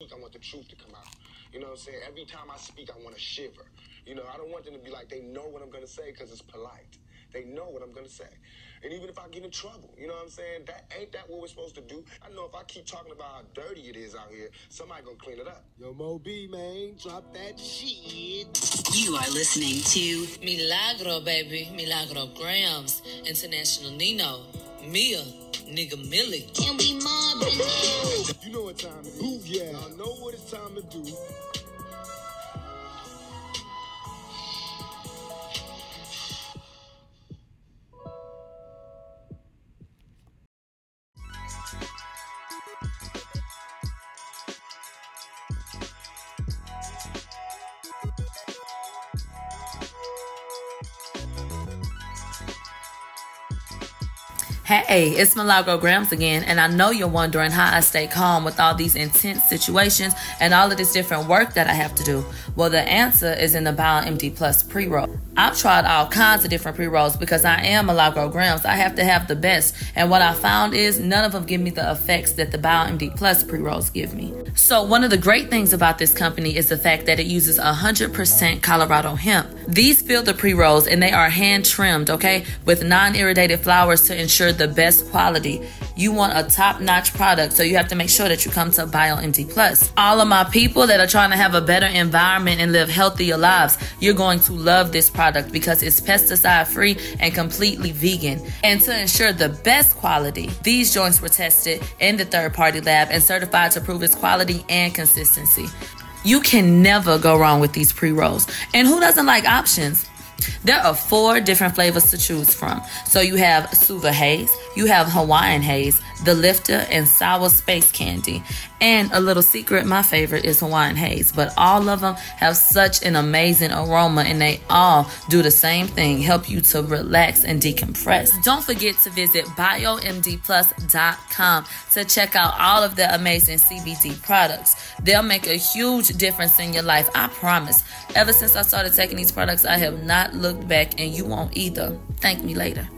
I want the truth to come out. You know what I'm saying? Every time I speak, I want to shiver. You know, I don't want them to be like they know what I'm gonna say because it's polite. They know what I'm gonna say. And even if I get in trouble, you know what I'm saying? That ain't that what we're supposed to do. I know if I keep talking about how dirty it is out here, somebody gonna clean it up. Yo, Mo B, man, drop that shit. You are listening to Milagro, baby. Milagro Grams, International Nino, Mia, nigga Millie. Can we mob in here? You know what time it is. Ooh, yeah. I know what it's time to do. Hey, it's Milagro Grams again, and I know you're wondering how I stay calm with all these intense situations and all of this different work that I have to do. Well, the answer is in the Bio BioMD Plus pre roll. I've tried all kinds of different pre rolls because I am a Milagro Grams. I have to have the best, and what I found is none of them give me the effects that the BioMD Plus pre rolls give me. So, one of the great things about this company is the fact that it uses 100% Colorado hemp. These filter pre rolls, and they are hand trimmed, okay, with non irritated flowers to ensure the best quality. You want a top notch product, so you have to make sure that you come to BioMD Plus. All of my people that are trying to have a better environment and live healthier lives, you're going to love this product because it's pesticide free and completely vegan. And to ensure the best quality, these joints were tested in the third party lab and certified to prove its quality and consistency. You can never go wrong with these pre rolls. And who doesn't like options? There are four different flavors to choose from. So you have Suver Haze, you have Hawaiian Haze, the Lifter, and Sour Space Candy. And a little secret, my favorite is Hawaiian Haze, but all of them have such an amazing aroma and they all do the same thing, help you to relax and decompress. Don't forget to visit biomdplus.com to check out all of the amazing CBD products. They'll make a huge difference in your life, I promise. Ever since I started taking these products, I have not looked back and you won't either. Thank me later.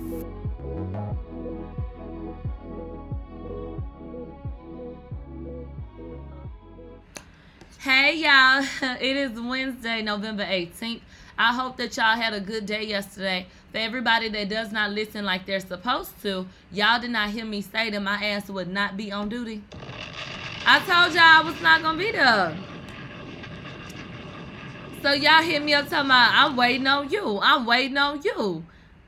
Hey y'all, it is Wednesday, November 18th. I hope that y'all had a good day yesterday. For everybody that does not listen like they're supposed to, y'all did not hear me say that my ass would not be on duty. I told y'all I was not gonna be there. So y'all hit me up talking about I'm waiting on you. I'm waiting on you.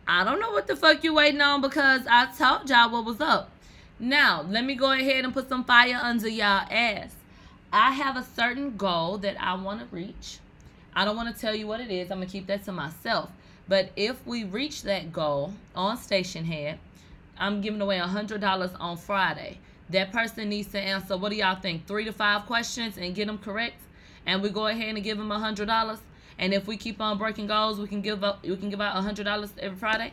I don't know what the fuck you waiting on because I told y'all what was up. Now, let me go ahead and put some fire under y'all ass. I have a certain goal that I want to reach. I don't want to tell you what it is. I'm going to keep that to myself. But if we reach that goal on Stationhead, I'm giving away $100 on Friday. That person needs to answer, what do y'all think, three to five questions and get them correct? And we go ahead and give them $100. And if we keep on breaking goals, we can give up we can give out $100 every Friday.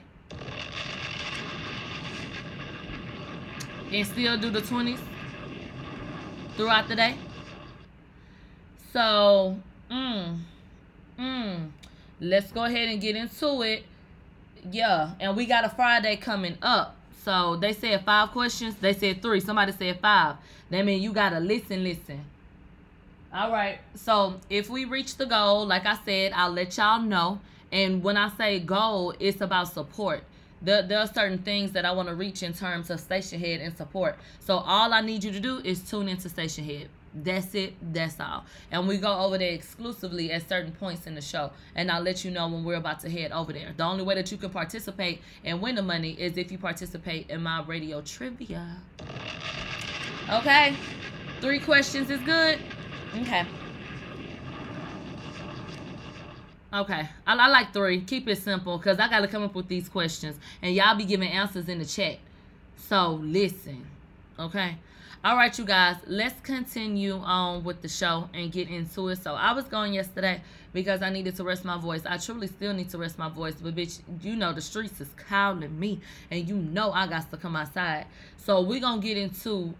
And still do the 20s throughout the day. So, mm, mm, let's go ahead and get into it. Yeah, and we got a Friday coming up. So they said five questions. They said three. Somebody said five. That means you gotta listen, listen. All right. So if we reach the goal, like I said, I'll let y'all know. And when I say goal, it's about support. There, there are certain things that I want to reach in terms of Stationhead and support. So all I need you to do is tune into Stationhead. That's it. That's all. And we go over there exclusively at certain points in the show. And I'll let you know when we're about to head over there. The only way that you can participate and win the money is if you participate in my radio trivia. Okay? Three questions is good? Okay. Okay. I, I like three. Keep it simple because I got to come up with these questions. And y'all be giving answers in the chat. So listen. Okay. All right, you guys, let's continue on with the show and get into it. So I was going yesterday because I needed to rest my voice. I truly still need to rest my voice, but bitch, you know the streets is calling me, and you know I got to come outside. So we're gonna get into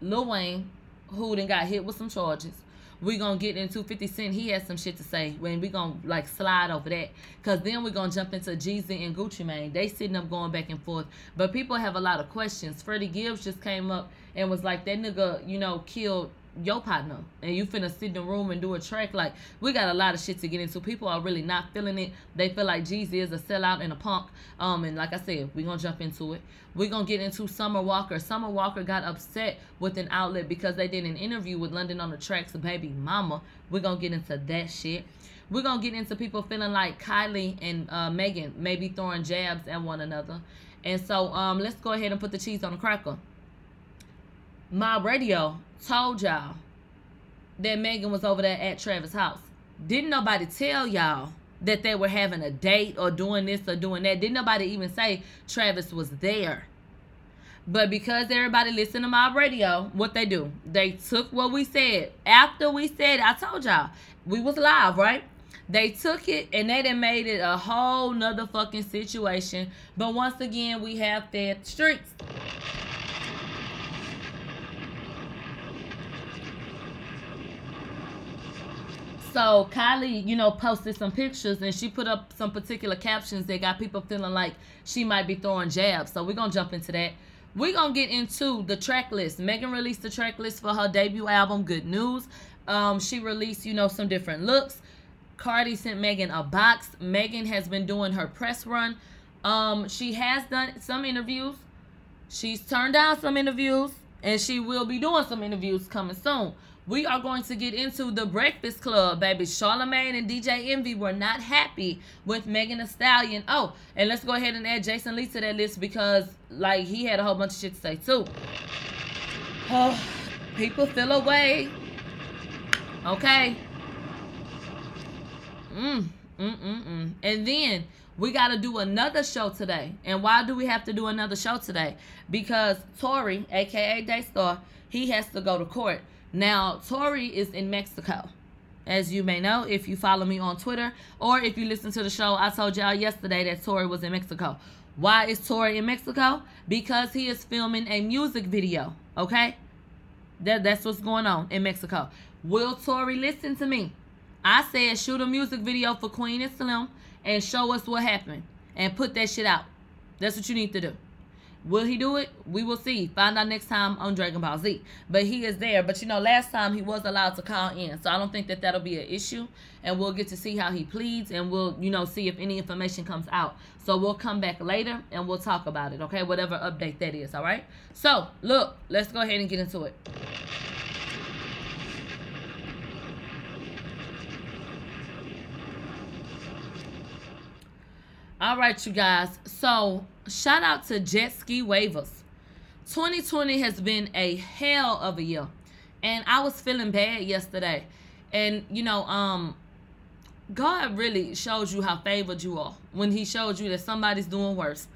Lil Wayne, who then got hit with some charges. We're gonna get into 50 Cent. He has some shit to say when we gonna like slide over that. Cause then we're gonna jump into Jeezy and Gucci Mane. They sitting up going back and forth. But people have a lot of questions. Freddie Gibbs just came up and was like, that nigga, you know, killed your partner and you finna sit in the room and do a track. Like we got a lot of shit to get into. People are really not feeling it. They feel like Jeezy is a sellout and a punk. Um, and like I said, we gonna jump into it. We're gonna get into Summer Walker. Summer Walker got upset with an outlet because they did an interview with London on da Track's baby mama. We're gonna get into that shit. We're gonna get into people feeling like Kylie and uh, Megan maybe throwing jabs at one another. And so um, let's go ahead and put the cheese on the cracker. My radio told y'all that Megan was over there at Travis' house. Didn't nobody tell y'all that they were having a date or doing this or doing that? Didn't nobody even say Travis was there? But because everybody listened to my radio, what they do? They took what we said. After we said, I told y'all, we was live, right? They took it and they done made it a whole nother fucking situation. But once again, we have fed streets. So Kylie, you know, posted some pictures and she put up some particular captions that got people feeling like she might be throwing jabs. So we're gonna jump into that. We're gonna get into the track list. Megan released the track list for her debut album, Good News. Um, she released, you know, some different looks. Cardi sent Megan a box. Megan has been doing her press run. Um, she has done some interviews. She's turned down some interviews, and she will be doing some interviews coming soon. We are going to get into the Breakfast Club, baby. Charlemagne and DJ Envy were not happy with Megan Thee Stallion. Oh, and let's go ahead and add Jason Lee to that list because, like, he had a whole bunch of shit to say too. Oh, people feel away. Okay. Mm, mm, mm, mm. And then we got to do another show today. And why do we have to do another show today? Because Tory, aka Daystar, he has to go to court. Now, Tory is in Mexico. As you may know, if you follow me on Twitter or if you listen to the show, I told y'all yesterday that Tory was in Mexico. Why is Tory in Mexico? Because he is filming a music video. Okay? That, that's what's going on in Mexico. Will Tory listen to me? I said shoot a music video for Queen and Slim and show us what happened and put that shit out. That's what you need to do. Will he do it? We will see. Find out next time on Dragon Ball Z. But he is there. But you know, last time he was allowed to call in. So I don't think that that'll be an issue. And we'll get to see how he pleads and we'll, you know, see if any information comes out. So we'll come back later and we'll talk about it, okay? Whatever update that is, all right? So, look, let's go ahead and get into it. All right, you guys. So, shout out to Jet Ski Waivers. 2020 has been a hell of a year. And I was feeling bad yesterday. And, you know, um, God really shows you how favored you are when He showed you that somebody's doing worse.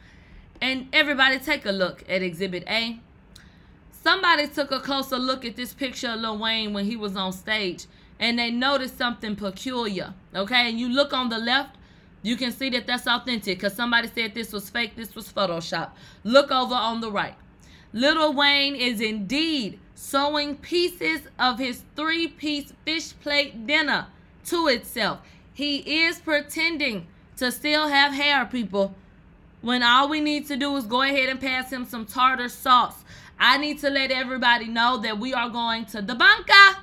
And everybody take a look at Exhibit A. Somebody took a closer look at this picture of Lil Wayne when he was on stage and they noticed something peculiar. Okay, and you look on the left, you can see that that's authentic because somebody said this was fake, this was Photoshop. Look over on the right. Little Wayne is indeed sewing pieces of his three piece fish plate dinner to itself. He is pretending to still have hair, people, when all we need to do is go ahead and pass him some tartar sauce. I need to let everybody know that we are going to the banca.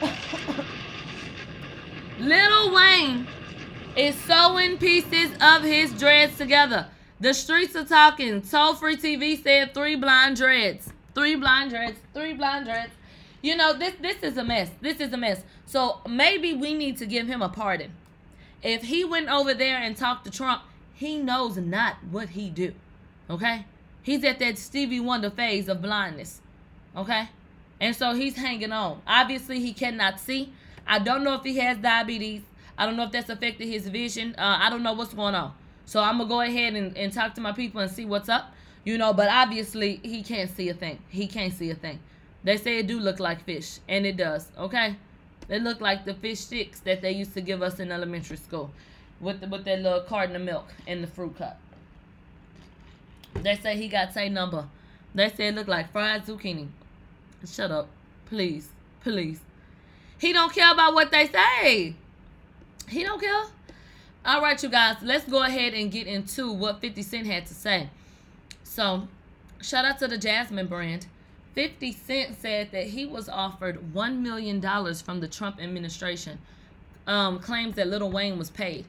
Little Wayne is sewing pieces of his dreads together. The streets are talking. Toll Free TV said three blind dreads. Three blind dreads. Three blind dreads. You know, this this is a mess. This is a mess. So maybe we need to give him a pardon. If he went over there and talked to Trump, he knows not what he do. Okay? He's at that Stevie Wonder phase of blindness. Okay? And so he's hanging on. Obviously, he cannot see. I don't know if he has diabetes. I don't know if that's affected his vision. Uh, I don't know what's going on. So I'm gonna go ahead and, and talk to my people and see what's up. You know, but obviously he can't see a thing. He can't see a thing. They say it do look like fish, and it does. Okay, they look like the fish sticks that they used to give us in elementary school, with the, with that little carton of milk and the fruit cup. They say he got say number. They say it look like fried zucchini. Shut up, please, please. He don't care about what they say. He don't care. All right, you guys, let's go ahead and get into what 50 Cent had to say. So, shout out to the Jasmine brand. 50 Cent said that he was offered $1 million from the Trump administration, um, claims that Little Wayne was paid.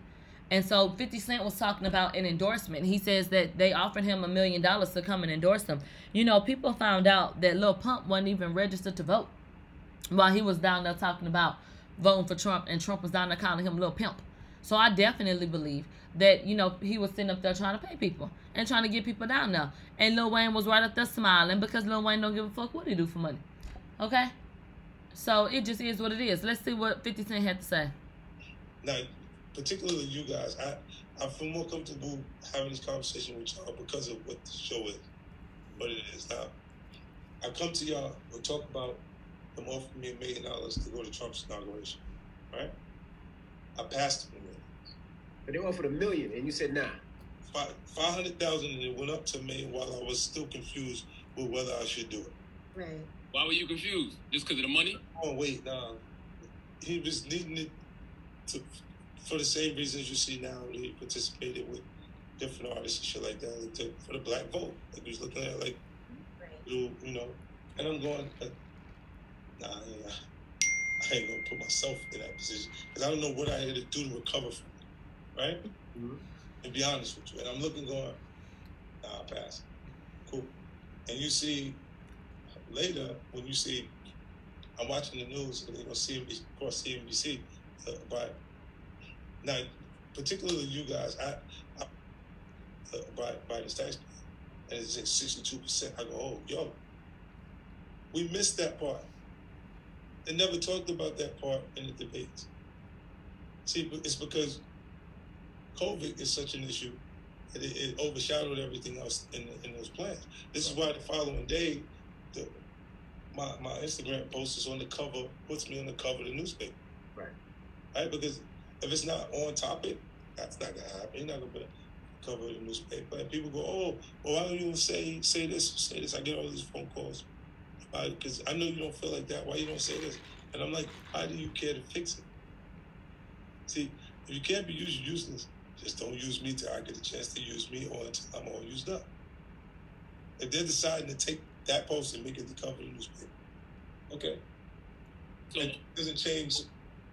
And so 50 Cent was talking about an endorsement. He says that they offered him a million dollars to come and endorse him. You know, people found out that Lil Pump wasn't even registered to vote while he was down there talking about voting for Trump, and Trump was down there calling him a little Pimp. So I definitely believe that, you know, he was sitting up there trying to pay people and trying to get people down there. And Lil Wayne was right up there smiling because Lil Wayne don't give a fuck what he do for money. Okay? So it just is what it is. Let's see what 50 Cent had to say. Now, particularly you guys, I, I feel more comfortable having this conversation with y'all because of what the show is, what it is. Now, I come to y'all, we'll talk about them offering me a million dollars to go to Trump's inauguration, right? I passed them a million. But they offered a million, and you said nah. Five five hundred thousand, and it went up to a million while I was still confused with whether I should do it. Right. Why were you confused? Just because of the money? Oh wait, nah. He was needing it to for the same reasons you see now. He participated with different artists and shit like that to, for the black vote. Like he was looking at like Right. you you know, and I'm going, nah, yeah, I ain't gonna put myself in that position because I don't know what I had to do to recover from it, right? Mhm. To be honest with you, and I'm looking going, nah, I'll pass, cool. And you see later when you see, I'm watching the news and you know CNBC, of course CNBC, uh, by now, particularly you guys, I, I uh, by by the tax and it's at 62 percent. I go, oh, yo, we missed that part. They never talked about that part in the debates. See, it's because COVID is such an issue that it, it overshadowed everything else in, in those plans. This is why the following day, the, my, my Instagram post is on the cover, puts me on the cover of the newspaper. Right. Right? Because if it's not on topic, that's not gonna happen. You're not gonna put a cover of the newspaper. And people go, oh, well, why don't you say say this, say this? I get all these phone calls because I know you don't feel like that. Why you don't say this? And I'm like, how do you care to fix it? See, if you can't be used, useless. Just don't use me till I get a chance to use me or until I'm all used up. If they're deciding to take that post and make it the cover of the newspaper, okay. So, It doesn't change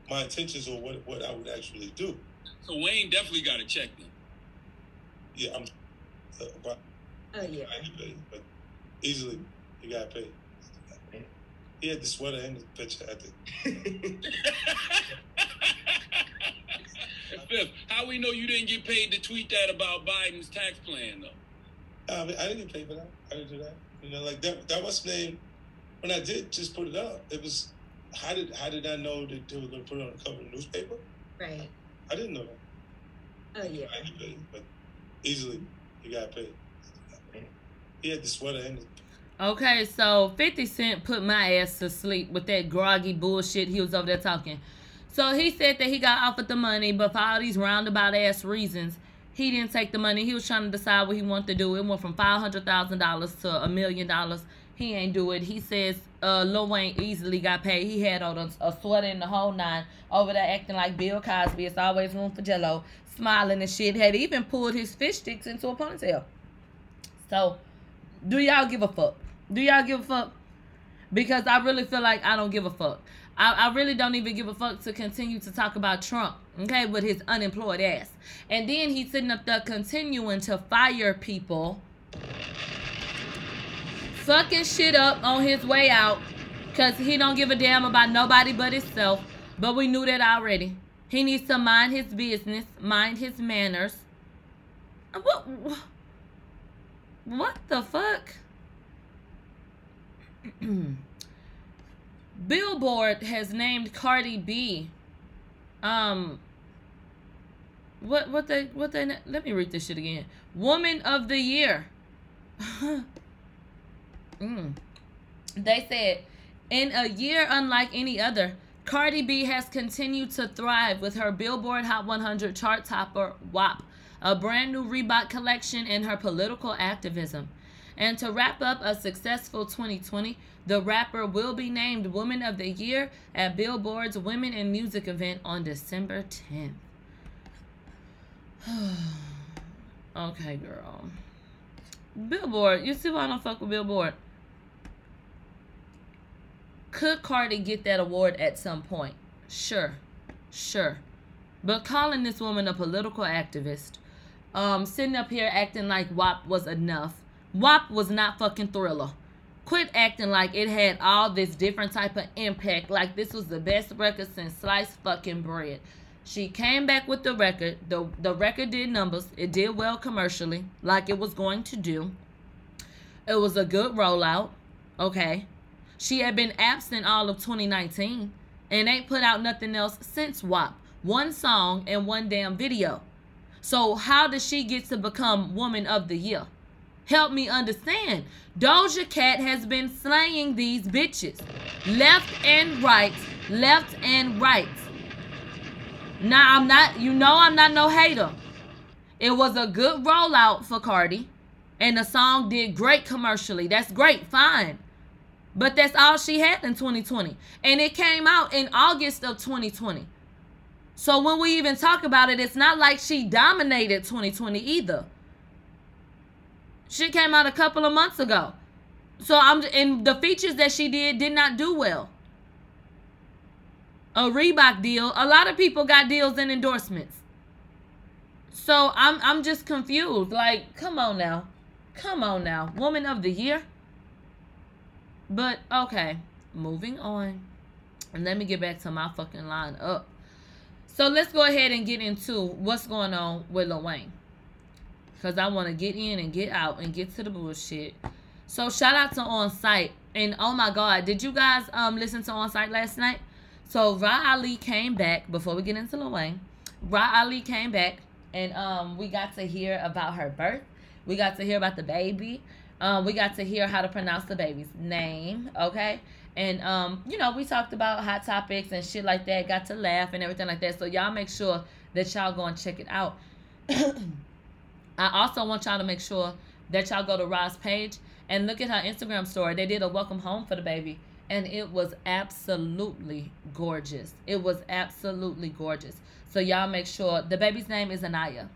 my intentions or what, what I would actually do. so Wayne definitely got a check then. Yeah, I'm uh, but Oh yeah. I can pay, but easily you gotta pay. He had the sweater and the picture at the Fifth, how we know you didn't get paid to tweet that about Biden's tax plan though? I, mean, I didn't get paid for that. I didn't do that. You know, like that. That was name. When I did just put it up, it was. How did how did I know that they were going to put it on the cover of the newspaper? Right. I didn't know that. Oh yeah. I didn't pay, but easily you got paid. He had the sweater and the Okay, so 50 Cent put my ass to sleep with that groggy bullshit he was over there talking. So he said that he got offered the money, but for all these roundabout ass reasons, he didn't take the money. He was trying to decide what he wanted to do. It went from $500,000 to a million dollars. He ain't do it. He says uh, Lil Wayne easily got paid. He had on a, a sweater in the whole nine over there acting like Bill Cosby. It's always room for jello. Smiling and shit. Had even pulled his fish sticks into a ponytail. So, do y'all give a fuck? Do y'all give a fuck? Because I really feel like I don't give a fuck. I, I really don't even give a fuck to continue to talk about Trump, okay, with his unemployed ass. And then he's sitting up there continuing to fire people, fucking shit up on his way out, because he don't give a damn about nobody but himself. But we knew that already. He needs to mind his business, mind his manners. What? What the fuck? Billboard has named Cardi B. Um. What what they what they let me read this shit again. Woman of the year. mm. They said, in a year unlike any other, Cardi B has continued to thrive with her Billboard Hot 100 chart topper WAP, a brand new Reebok collection, and her political activism. And to wrap up a successful 2020, the rapper will be named Woman of the Year at Billboard's Women in Music event on December 10th. okay, girl. Billboard, you see why I don't fuck with Billboard? could Cardi get that award at some point? Sure, sure. But calling this woman a political activist, um, sitting up here acting like WAP was enough. WAP was not fucking thriller. Quit acting like it had all this different type of impact, like this was the best record since sliced fucking bread. She came back with the record. The the record did numbers. It did well commercially, like it was going to do. It was a good rollout. Okay. She had been absent all of 2019 and ain't put out nothing else since WAP. One song and one damn video. So how does she get to become woman of the year? Help me understand. Doja Cat has been slaying these bitches. Left and right, left and right. Now I'm not, you know I'm not no hater. It was a good rollout for Cardi. And the song did great commercially. That's great, fine. But that's all she had in 2020. And it came out in August of 2020. So when we even talk about it, it's not like she dominated 2020 either. She came out a couple of months ago. So I'm and the features that she did did not do well. A Reebok deal, a lot of people got deals and endorsements. So I'm I'm just confused. Like, come on now. Come on now. Woman of the year? But okay, moving on. And let me get back to my fucking line up. So let's go ahead and get into what's going on with Lil Wayne. Because I want to get in and get out and get to the bullshit. So shout out to On Site. And oh my God, did you guys um listen to On Site last night? So Ra Ali came back before we get into Lil Wayne. Ra Ali came back and um we got to hear about her birth. We got to hear about the baby. Um, we got to hear how to pronounce the baby's name, okay? And um, you know, we talked about hot topics and shit like that, got to laugh and everything like that. So y'all make sure that y'all go and check it out. I also want y'all to make sure that y'all go to Ra's page and look at her Instagram story. They did a welcome home for the baby, and it was absolutely gorgeous. It was absolutely gorgeous. So y'all make sure the baby's name is Anaya.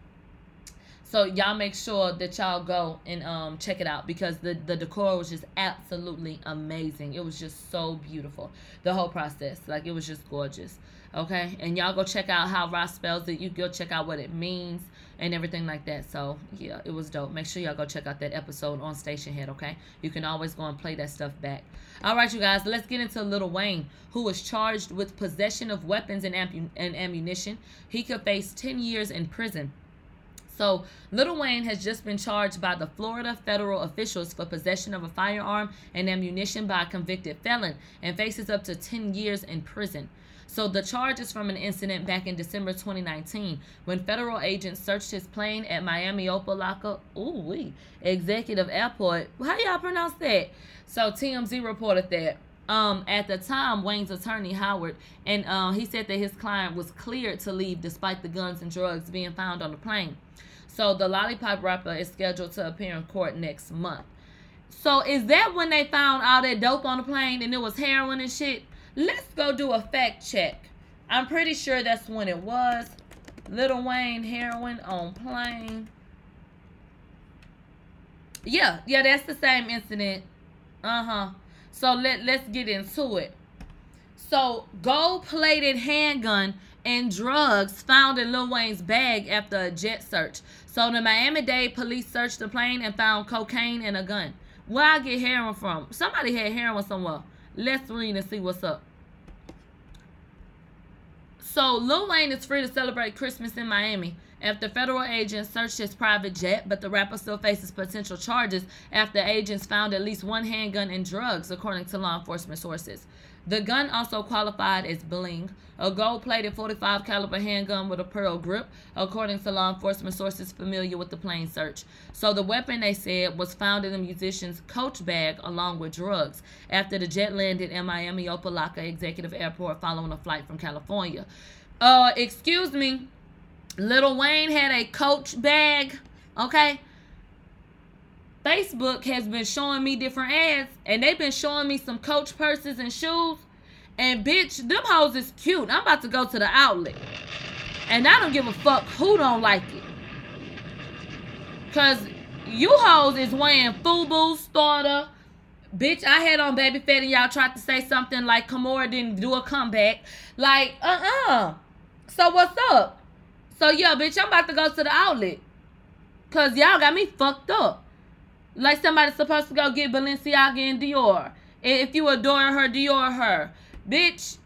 So y'all make sure that y'all go and um check it out because the the decor was just absolutely amazing. It was just so beautiful. The whole process, like it was just gorgeous. Okay, and y'all go check out how Ross spells it. You go check out what it means and everything like that. So yeah, it was dope. Make sure y'all go check out that episode on Stationhead, Okay, you can always go and play that stuff back. All right, you guys, let's get into Little Wayne, who was charged with possession of weapons and, and ammunition. He could face ten years in prison. So, Little Wayne has just been charged by the Florida federal officials for possession of a firearm and ammunition by a convicted felon and faces up to 10 years in prison. So, the charge is from an incident back in December 2019 when federal agents searched his plane at Miami Opa-locka, ooh, wee, Executive Airport. How y'all pronounce that? So, TMZ reported that um, at the time, Wayne's attorney Howard, and uh, he said that his client was cleared to leave despite the guns and drugs being found on the plane. So the lollipop rapper is scheduled to appear in court next month. So is that when they found all that dope on the plane and it was heroin and shit? Let's go do a fact check. I'm pretty sure that's when it was. Little Wayne heroin on plane. Yeah, yeah, that's the same incident. Uh-huh. So let let's get into it. So gold-plated handgun and drugs found in Lil Wayne's bag after a jet search. So the Miami-Dade police searched the plane and found cocaine and a gun. Where I get heroin from? Somebody had heroin somewhere. Let's read and see what's up. So Lil Wayne is free to celebrate Christmas in Miami after federal agents searched his private jet, but the rapper still faces potential charges after agents found at least one handgun and drugs, according to law enforcement sources. The gun also qualified as bling, a gold-plated 45 caliber handgun with a pearl grip, according to law enforcement sources familiar with the plane search. So the weapon they said was found in the musician's coach bag along with drugs after the jet landed in Miami Opa-locka Executive Airport following a flight from California. Uh, excuse me, Little Wayne had a coach bag, okay? Facebook has been showing me different ads, and they've been showing me some Coach purses and shoes. And bitch, them hoes is cute. I'm about to go to the outlet, and I don't give a fuck who don't like it, cause you hoes is wearing FUBU, Starter, Bitch, I had on Baby Phat and y'all tried to say something like Kimora didn't do a comeback. Like, uh-uh. So what's up? So yeah, bitch, I'm about to go to the outlet. Cause y'all got me fucked up. Like somebody's supposed to go get Balenciaga and Dior. If you adore her, Dior her. Bitch,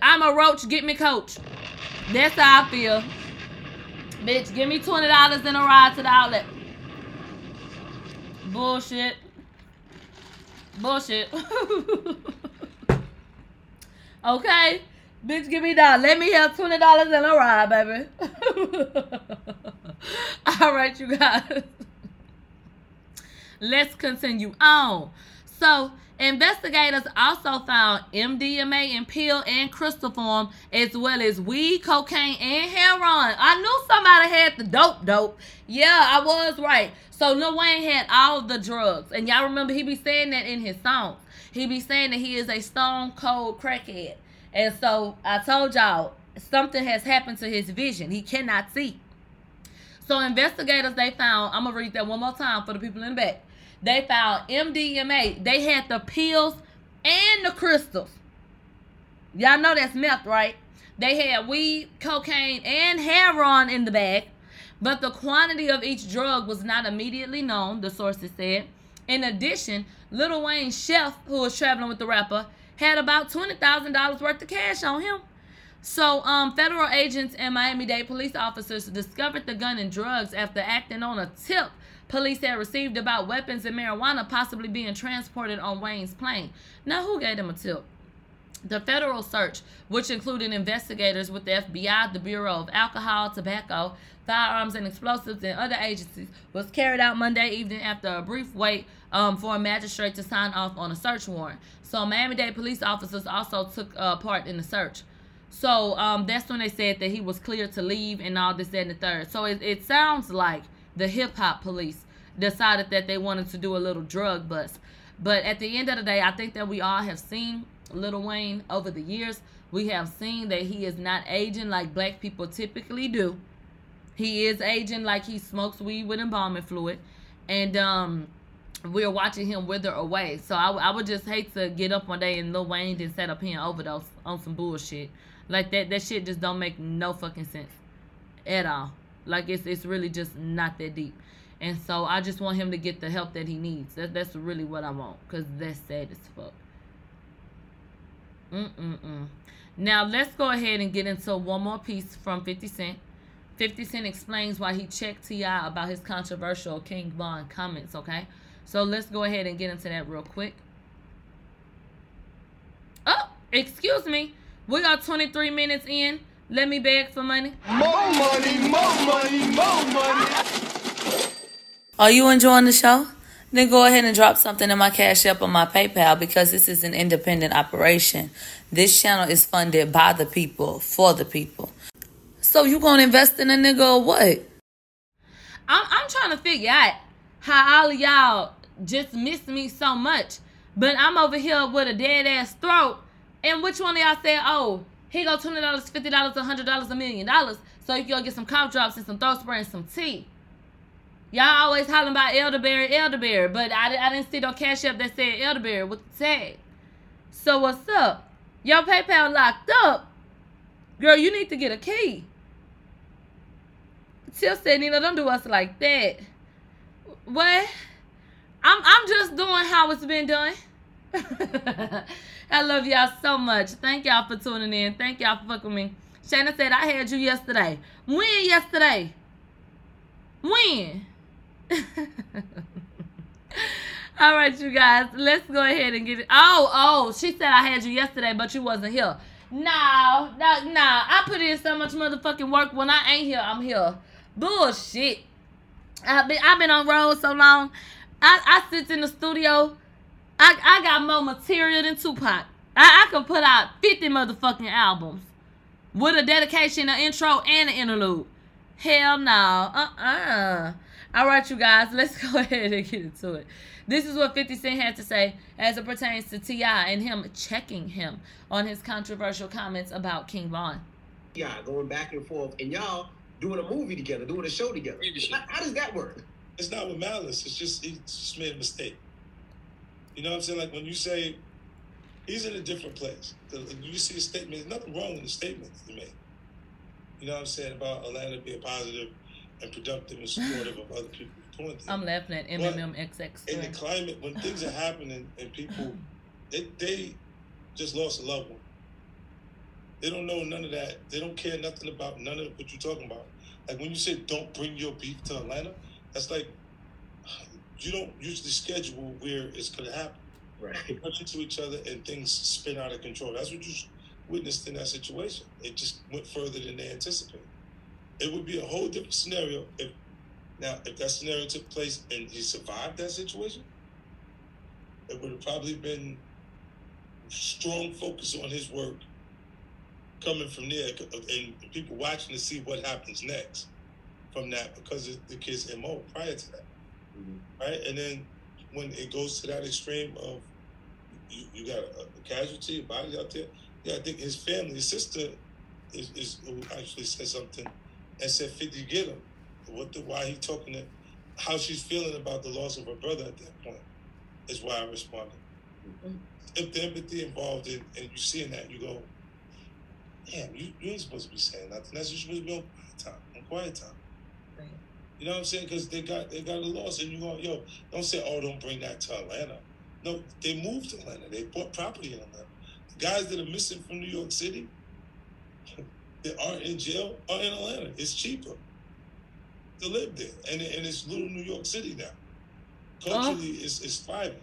I'm a roach, get me coach. That's how I feel. Bitch, give me $20 and a ride to the outlet. Bullshit. Bullshit. okay? Bitch, give me that. Let me have $20 and a ride, baby. All right, you guys. Let's continue on. So, investigators also found MDMA in pill and crystal form, as well as weed, cocaine, and heroin. I knew somebody had the dope, dope. Yeah, I was right. So Lil Wayne had all the drugs, and y'all remember he be saying that in his songs. He be saying that he is a stone cold crackhead, and so I told y'all something has happened to his vision. He cannot see. So investigators they found. I'm gonna read that one more time for the people in the back. They found MDMA. They had the pills and the crystals. Y'all know that's meth, right? They had weed, cocaine, and heroin in the bag. But the quantity of each drug was not immediately known, the sources said. In addition, Lil Wayne's chef, who was traveling with the rapper, had about $20,000 worth of cash on him. So, um, federal agents and Miami Dade police officers discovered the gun and drugs after acting on a tip police had received about weapons and marijuana possibly being transported on Wayne's plane. Now, who gave them a tip? The federal search, which included investigators with the FBI, the Bureau of Alcohol, Tobacco, Firearms and Explosives, and other agencies, was carried out Monday evening after a brief wait um, for a magistrate to sign off on a search warrant. So, Miami Dade police officers also took uh, part in the search. So, um, that's when they said that he was clear to leave and all this, that, and the third. So, it, it sounds like the hip hop police decided that they wanted to do a little drug bust. But at the end of the day, I think that we all have seen Lil Wayne over the years. We have seen that he is not aging like black people typically do. He is aging like he smokes weed with embalming fluid. And um, we're watching him wither away. So I, I would just hate to get up one day and Lil Wayne didn't set up here overdose on some bullshit. Like that that shit just don't make no fucking sense at all. Like it's it's really just not that deep. And so I just want him to get the help that he needs. That, that's really what I want. Because that's sad as fuck. Mm-mm-mm. Now, let's go ahead and get into one more piece from 50 Cent. 50 Cent explains why he checked T.I. about his controversial King Von comments, okay? So let's go ahead and get into that real quick. Oh, excuse me. We are 23 minutes in. Let me beg for money. More money, more money, more money. Are you enjoying the show? Then go ahead and drop something in my Cash App or my PayPal because this is an independent operation. This channel is funded by the people, for the people. So you gonna invest in a nigga or what? I'm, I'm trying to figure out how all of y'all just miss me so much. But I'm over here with a dead ass throat. And which one of y'all said, oh, he go $20, $50, a $100, a million dollars. So you can go get some cough drops and some throat spray and some tea. Y'all always hollering about elderberry, elderberry, but I, I didn't see no cash up that said elderberry with the tag. So what's up? Your PayPal locked up. Girl, you need to get a key. Till said, Nina, don't do us like that. What? I'm I'm just doing how it's been done. I love y'all so much. Thank y'all for tuning in. Thank y'all for fucking me. Shannon said I had you yesterday. When yesterday? When? All right, you guys, let's go ahead and get it. Oh, oh, she said I had you yesterday, but you wasn't here. Nah, nah, nah. I put in so much motherfucking work. When I ain't here, I'm here. Bullshit. I've been I've been on road so long. I, I sit in the studio. I, I got more material than Tupac. I, I can put out 50 motherfucking albums with a dedication, an intro, and an interlude. Hell no. Uh-uh. All right, you guys, let's go ahead and get into it. This is what 50 Cent had to say as it pertains to T.I. and him checking him on his controversial comments about King Von. Yeah, going back and forth, and y'all doing a movie together, doing a show together. How, how does that work? It's not with malice. It's just he just made a mistake. You know what I'm saying? Like when you say he's in a different place. You see a statement. There's nothing wrong with the statements you made. You know what I'm saying about Atlanta being positive and productive and supportive of other people doing things. I'm laughing at MMMXX. In the climate, when things are happening and people, they, they just lost a loved one. They don't know none of that. They don't care nothing about none of what you're talking about. Like when you say don't bring your beef to Atlanta, that's like you don't usually schedule where it's going to happen. Right. Punch into each other and things spin out of control. That's what you witnessed in that situation. It just went further than they anticipated. It would be a whole different scenario if now if that scenario took place and he survived that situation. It would have probably been strong focus on his work coming from there uh, and people watching to see what happens next from that because of the kid's MO prior to that. Mm-hmm. Right? And then when it goes to that extreme of you, you got a, a casualty, a body out there, yeah, I think his family, his sister is, is who actually said something and said, 50 get him. What the, why he talking to, how she's feeling about the loss of her brother at that point is why I responded. Mm-hmm. If the empathy involved in, and you seeing that, you go, damn, you, you ain't supposed to be saying nothing. That's just supposed to be on quiet time, on quiet time. You know what I'm saying? Because they got they got a loss, and you go, yo, don't say, oh, don't bring that to Atlanta. No, they moved to Atlanta. They bought property in Atlanta. The guys that are missing from New York City that aren't in jail are in Atlanta. It's cheaper to live there, and and it's little New York City now. Culturally, uh-huh. it's it's thriving.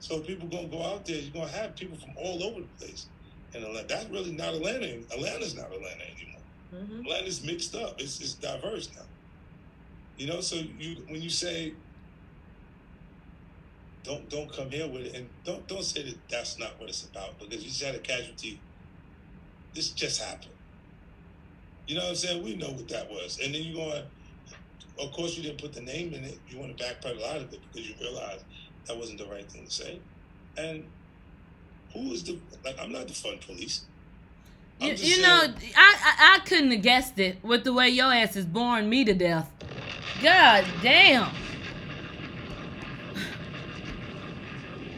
So people gonna go out there. You're gonna have people from all over the place in Atlanta. That's really not Atlanta. Atlanta's not Atlanta anymore. Mm-hmm. Atlanta's mixed up. It's it's diverse now. You know, so you when you say don't don't come here with it, and don't don't say that that's not what it's about because you just had a casualty. This just happened. You know what I'm saying? We know what that was, and then you going. Of course, you didn't put the name in it. You want to backpedal out of it because you realize that wasn't the right thing to say, and who is the like? I'm not the fun police. You, you know, I, I, I couldn't have guessed it with the way your ass is boring me to death. God damn.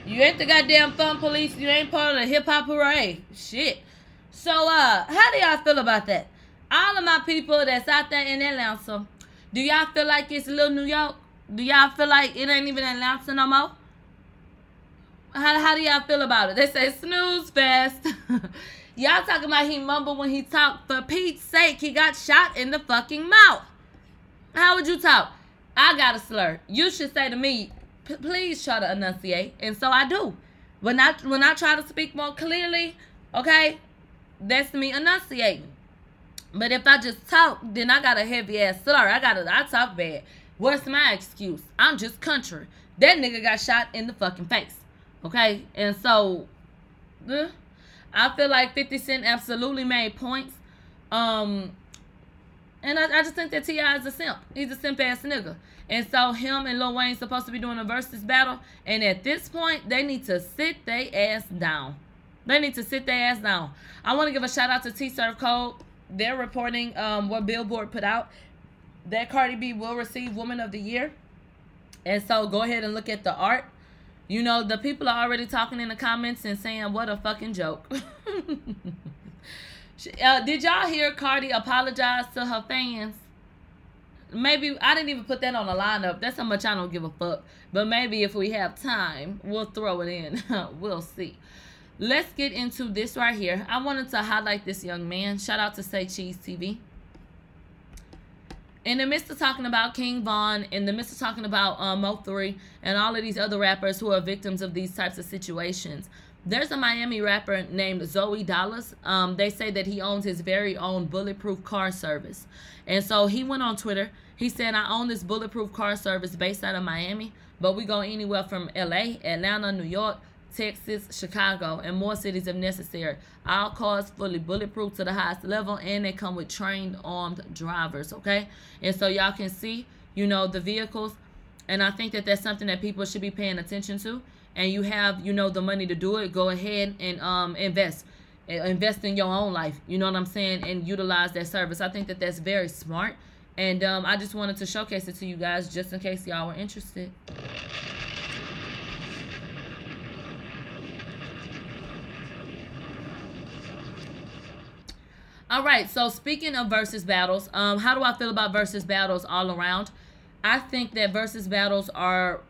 You ain't the goddamn fun police. You ain't part of the hip hop parade. Shit. So, uh, how do y'all feel about that? All of my people that's out there in Atlanta, do y'all feel like it's a little New York? Do y'all feel like it ain't even Atlanta no more? How, how do y'all feel about it? They say snooze fest. y'all talking about he mumbled when he talked. For Pete's sake, he got shot in the fucking mouth. How would you talk? I got a slur. You should say to me, please try to enunciate. And so I do. When I when I try to speak more clearly, okay, that's me enunciating. But if I just talk, then I got a heavy ass slur. I got to I talk bad. What's my excuse? I'm just country. That nigga got shot in the fucking face. Okay? And so uh, I feel like 50 Cent absolutely made points. Um and I, I just think that T.I. is a simp. He's a simp ass nigga. And so him and Lil Wayne supposed to be doing a versus battle. And at this point, they need to sit their ass down. They need to sit their ass down. I want to give a shout out to T Surf Code. They're reporting um, what Billboard put out that Cardi B will receive Woman of the Year. And so go ahead and look at the art. You know, the people are already talking in the comments and saying, what a fucking joke. Uh, did y'all hear Cardi apologize to her fans? Maybe I didn't even put that on the lineup. That's how much I don't give a fuck. But maybe if we have time, we'll throw it in. we'll see. Let's get into this right here. I wanted to highlight this young man. Shout out to Say Cheese TV. In the midst of talking about King Von, in the midst of talking about um, Mo3 and all of these other rappers who are victims of these types of situations, there's a Miami rapper named Zoey Dollaz. Um, they say that he owns his very own bulletproof car service. And so he went on Twitter. He said, I own this bulletproof car service based out of Miami, but we go anywhere from LA, Atlanta, New York, Texas, Chicago, and more cities if necessary. All cars fully bulletproof to the highest level, and they come with trained armed drivers, okay? And so y'all can see, you know, the vehicles. And I think that that's something that people should be paying attention to and you have you know the money to do it go ahead and um invest. Invest in your own life. You know what i'm saying? And utilize that service. I think that that's very smart. And um, i just wanted to showcase it to you guys just in case y'all were interested. All right. So speaking of versus battles um, how do i feel about versus battles all around? I think that versus battles are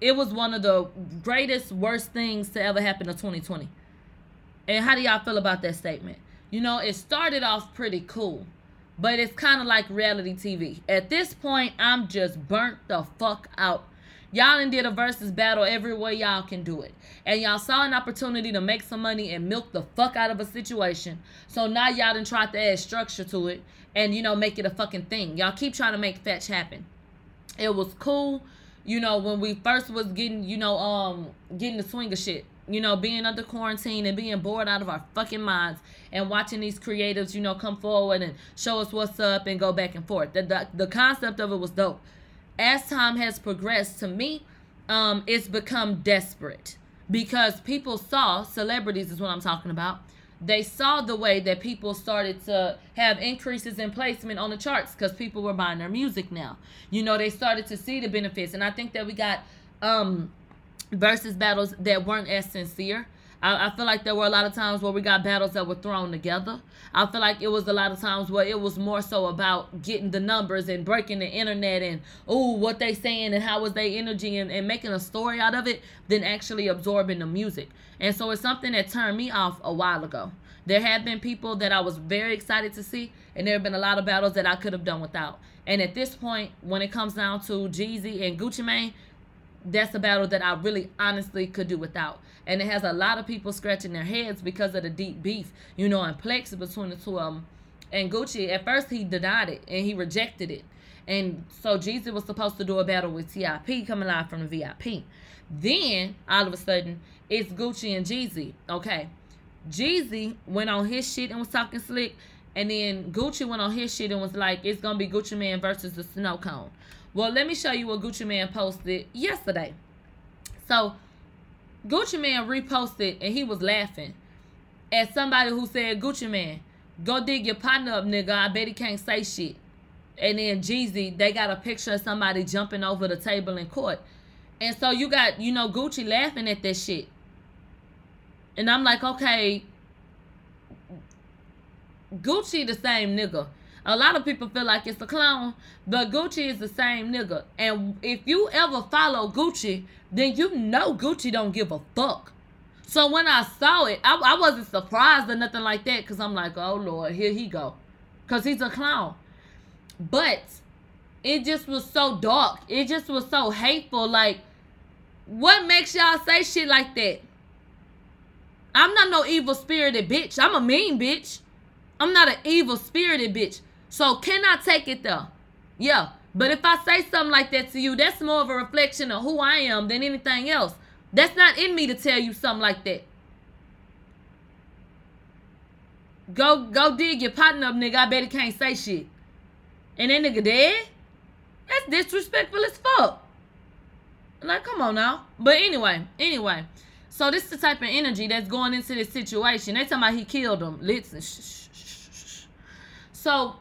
it was one of the greatest, worst things to ever happen to 2020. And how do y'all feel about that statement? You know, it started off pretty cool, but it's kind of like reality TV. At this point, I'm just burnt the fuck out. Y'all done did a versus battle every way y'all can do it. And y'all saw an opportunity to make some money and milk the fuck out of a situation. So now y'all done tried to add structure to it and, you know, make it a fucking thing. Y'all keep trying to make fetch happen. It was cool, you know, when we first was getting, you know, um, getting the swing of shit. You know, being under quarantine and being bored out of our fucking minds and watching these creatives, you know, come forward and show us what's up and go back and forth. The, the, the concept of it was dope. As time has progressed, to me, um, it's become desperate because people saw celebrities is what I'm talking about. They saw the way that people started to have increases in placement on the charts because people were buying their music now. You know, they started to see the benefits, and I think that we got um versus battles that weren't as sincere. I, I, feel like there were a lot of times where we got battles that were thrown together. I feel like it was a lot of times where it was more so about getting the numbers and breaking the internet and oh what they saying and how was they energy and, and making a story out of it than actually absorbing the music. And so it's something that turned me off a while ago. There have been people that I was very excited to see, and there have been a lot of battles that I could have done without. And at this point, when it comes down to Jeezy and Gucci Mane, that's a battle that I really honestly could do without. And it has a lot of people scratching their heads because of the deep beef, you know, and plex between the two of them. And Gucci, at first he denied it and he rejected it. And so Jeezy was supposed to do a battle with TIP coming live from the VIP. Then all of a sudden it's Gucci and Jeezy. Okay. Jeezy went on his shit and was talking slick. And then Gucci went on his shit and was like, it's gonna be Gucci Mane versus the snow cone. Well, let me show you what Gucci Mane posted yesterday. So, Gucci Mane reposted and he was laughing at somebody who said, Gucci Mane, go dig your partner up, nigga. I bet he can't say shit. And then Jeezy, they got a picture of somebody jumping over the table in court. And so you got, you know, Gucci laughing at that shit. And I'm like, okay, Gucci the same nigga. A lot of people feel like it's a clone, but Gucci is the same nigga. And if you ever follow Gucci, then you know Gucci don't give a fuck. So when I saw it, I, I wasn't surprised or nothing like that because I'm like, oh Lord, here he go. Because he's a clown. But it just was so dark. It just was so hateful. Like, what makes y'all say shit like that? I'm not no evil spirited bitch. I'm a mean bitch. I'm not an evil spirited bitch. So can I take it though? Yeah. But if I say something like that to you, that's more of a reflection of who I am than anything else. That's not in me to tell you something like that. Go go dig your partner up, nigga. I bet he can't say shit. And that nigga dead? That's disrespectful as fuck. Like, come on now. But anyway, anyway. So this is the type of energy that's going into this situation. They talking about he killed him. Listen. So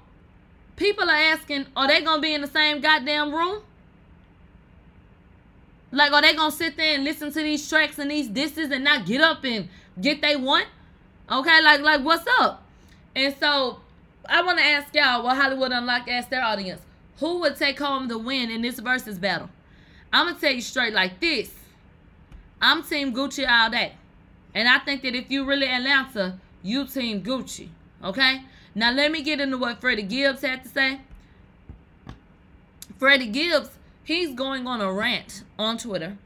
people are asking, are they gonna be in the same goddamn room? Like, are they gonna sit there and listen to these tracks and these disses and not get up and get they want? Okay, like, like what's up? And so I want to ask y'all what Hollywood Unlocked asked their audience: Who would take home the win in this versus battle? I'm gonna tell you straight like this. I'm Team Gucci all day, and I think that if you really Atlanta, you Team Gucci. Okay. Now let me get into what Freddie Gibbs had to say. Freddie Gibbs, he's going on a rant on Twitter.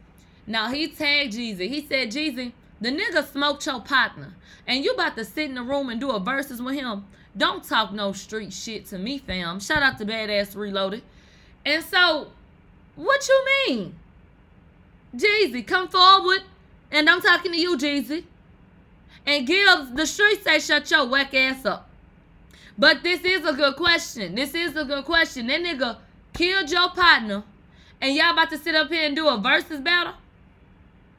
Now he tagged Jeezy. He said, Jeezy, the nigga smoked your partner. And you about to sit in the room and do a verses with him. Don't talk no street shit to me, fam. Shout out to Badass Reloaded. And so, what you mean? Jeezy, come forward. And I'm talking to you, Jeezy. And Gibbs, the street say shut your whack ass up. But this is a good question. This is a good question. That nigga killed your partner, and y'all about to sit up here and do a versus battle?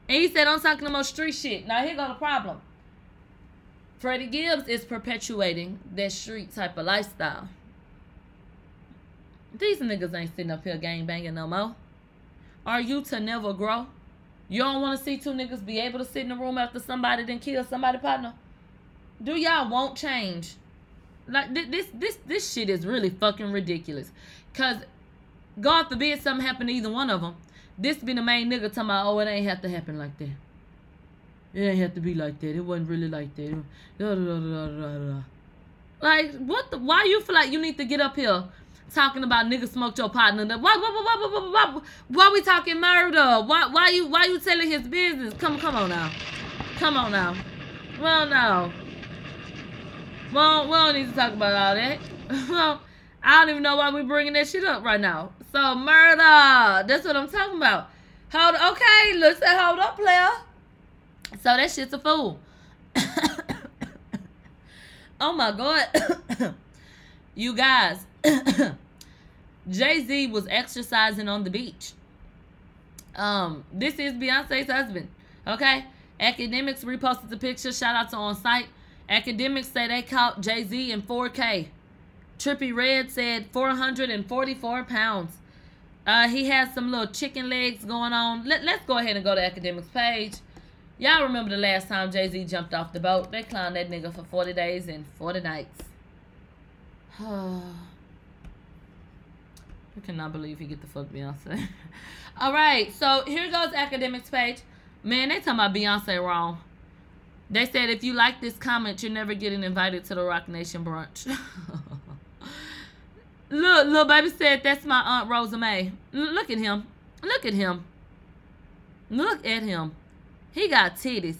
And he said, I'm talking about street shit. Now, here go the problem. Freddie Gibbs is perpetuating that street type of lifestyle. These niggas ain't sitting up here gang banging no more. Are you to never grow? You don't want to see two niggas be able to sit in the room after somebody then kill somebody partner? Do y'all want change? Like thi- this this this shit is really fucking ridiculous. Cause God forbid something happen to either one of them. This be the main nigga talking about, oh, it ain't have to happen like that. It ain't have to be like that. It wasn't really like that. Da, da, da. Like, what the? Why you feel like you need to get up here talking about nigga smoked your partner? Why, why, why, why, why, why, why, we talking murder? Why, why you, why you telling his business? Come, come on now. Come on now. Well, no. We don't, we don't need to talk about all that. well, I don't even know why we're bringing that shit up right now. So murder. That's what I'm talking about. Hold. Okay, let's say hold up, player. So that shit's a fool. oh my god. you guys. Jay Z was exercising on the beach. Um, this is Beyonce's husband. Okay. Akademiks reposted the picture. Shout out to On Site. Akademiks say they caught Jay Z in 4K. Trippie Redd said 444 pounds. Uh, he has some little chicken legs going on. Let, let's go ahead and go to Akademiks page. Y'all remember the last time Jay Z jumped off the boat? They clowned that nigga for 40 days and 40 nights. I cannot believe he get the fuck Beyonce. All right, so here goes Akademiks page. Man, they talking about Beyonce wrong. They said if you like this comment, you're never getting invited to the Roc Nation brunch. Look, little baby said that's my aunt Rosa May. Look at him. Look at him. Look at him. He got titties.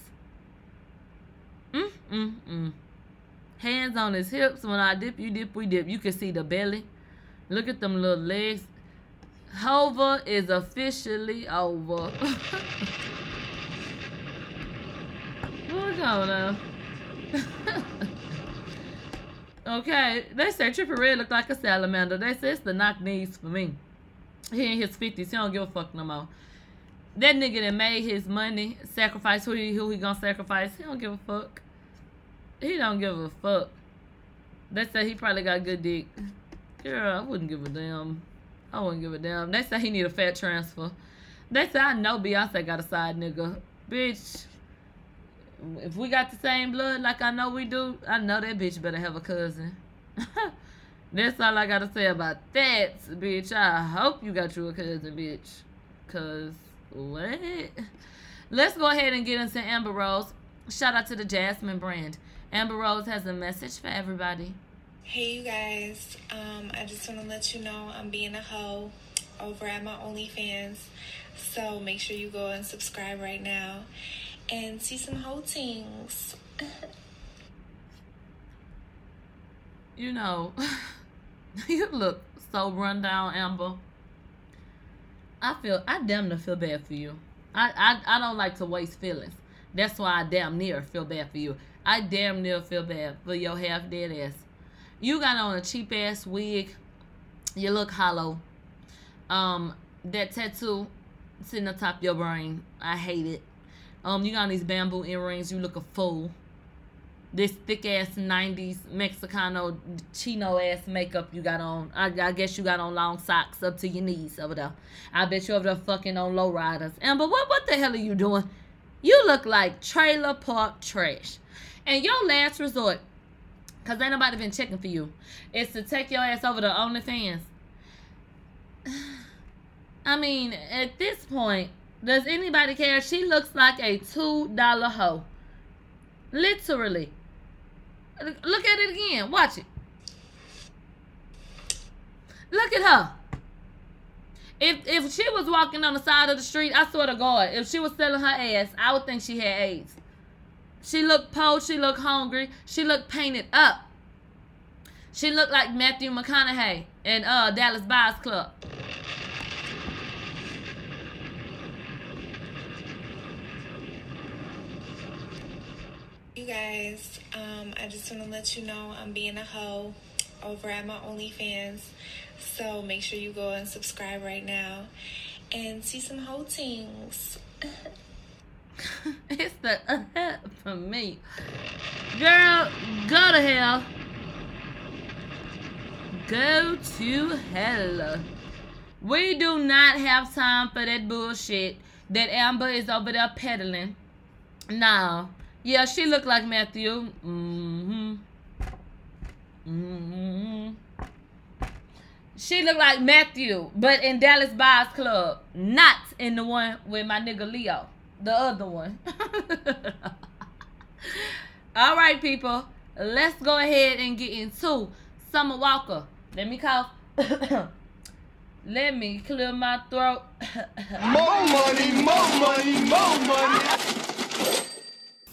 Mm mm mm. Hands on his hips. When I dip, you dip, we dip. You can see the belly. Look at them little legs. Hova is officially over. Going on? Okay, they say Trippie Redd looked like a salamander. They say it's the knock knees for me. He in his 50s. He don't give a fuck no more. That nigga that made his money, sacrifice who he, who he gonna sacrifice, he don't give a fuck. He don't give a fuck. They say he probably got good dick. Girl, I wouldn't give a damn. I wouldn't give a damn. They say he need a fat transfer. They say I know Beyonce got a side nigga. Bitch, if we got the same blood like I know we do, I know that bitch better have a cousin. That's all I gotta say about that, bitch. I hope you got you a cousin, bitch. Cause what? Let's go ahead and get into Amber Rose. Shout out to the Jasmine brand. Amber Rose has a message for everybody. Hey you guys, um, I just want to let you know I'm being a hoe over at my OnlyFans. So make sure you go and subscribe right now and see some whole things. You know, you look so run down, Amber. I feel I damn near feel bad for you. I, I I don't like to waste feelings. That's why I damn near feel bad for you. I damn near feel bad for your half dead ass. You got on a cheap ass wig. You look hollow. Um, that tattoo sitting on top of your brain. I hate it. Um, you got these bamboo earrings. You look a fool. This thick ass '90s Mexicano chino ass makeup you got on. I, I guess you got on long socks up to your knees over there. I bet you over there fucking on low riders. Amber, what what the hell are you doing? You look like trailer park trash. And your last resort, cause ain't nobody been checking for you, is to take your ass over to OnlyFans. I mean, at this point, does anybody care? She looks like a two dollar hoe. Literally. Look at it again. Watch it. Look at her. If if she was walking on the side of the street, I swear to God, if she was selling her ass, I would think she had AIDS. She looked poor, she looked hungry, she looked painted up. She looked like Matthew McConaughey in uh Dallas Buyers Club. You guys, um, I just want to let you know I'm being a hoe over at my OnlyFans. So make sure you go and subscribe right now and see some hoe things. it's the uh, for me. Girl, go to hell. Go to hell. We do not have time for that bullshit that Amber is over there peddling. No. Yeah, she looked like Matthew. Mm-hmm. Mm-hmm. She looked like Matthew, but in Dallas Buyers Club, not in the one with my nigga Leo, the other one. All right, people, let's go ahead and get into Summer Walker. Let me cough. Let me clear my throat. more money, more money, more money.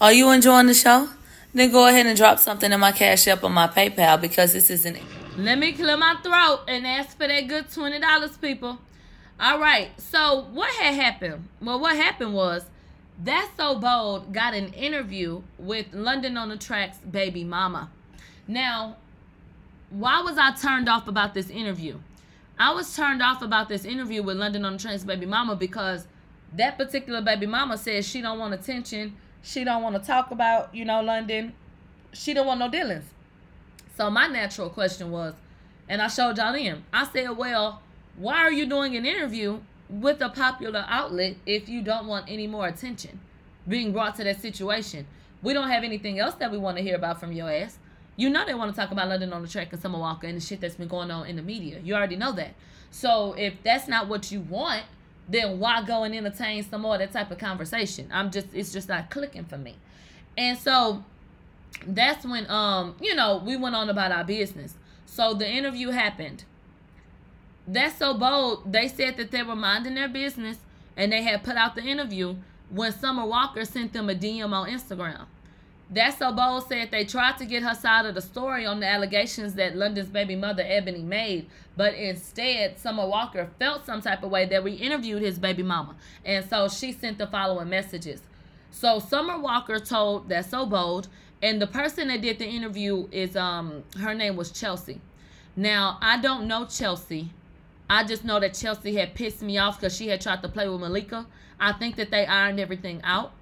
Are you enjoying the show? Then go ahead and drop something in my Cash App or my PayPal because this isn't. Let me clear my throat and ask for that good twenty dollars, people. All right. So what had happened? Well, what happened was that so bold got an interview with London on da Track's baby mama. Now, why was I turned off about this interview? I was turned off about this interview with London on da Track's baby mama because that particular baby mama says she don't want attention. She don't want to talk about, you know, London. She don't want no dealings. So my natural question was, and I showed y'all in. I said, well, why are you doing an interview with a popular outlet if you don't want any more attention being brought to that situation? We don't have anything else that we want to hear about from your ass. You know they want to talk about London on da Track and Summer Walker and the shit that's been going on in the media. You already know that. So if that's not what you want, then why go and entertain some more of that type of conversation? I'm just it's just not clicking for me. And so that's when um, you know, we went on about our business. So the interview happened. That's so bold. They said that they were minding their business and they had put out the interview when Summer Walker sent them a DM on Instagram. That's so bold said they tried to get her side of the story on the allegations that London's baby mother Ebony made, but instead Summer Walker felt some type of way that we interviewed his baby mama, and so she sent the following messages. So Summer Walker told that's so bold, and the person that did the interview is um her name was Chelsea. Now I don't know Chelsea. I just know that Chelsea had pissed me off because she had tried to play with Malika. I think that they ironed everything out.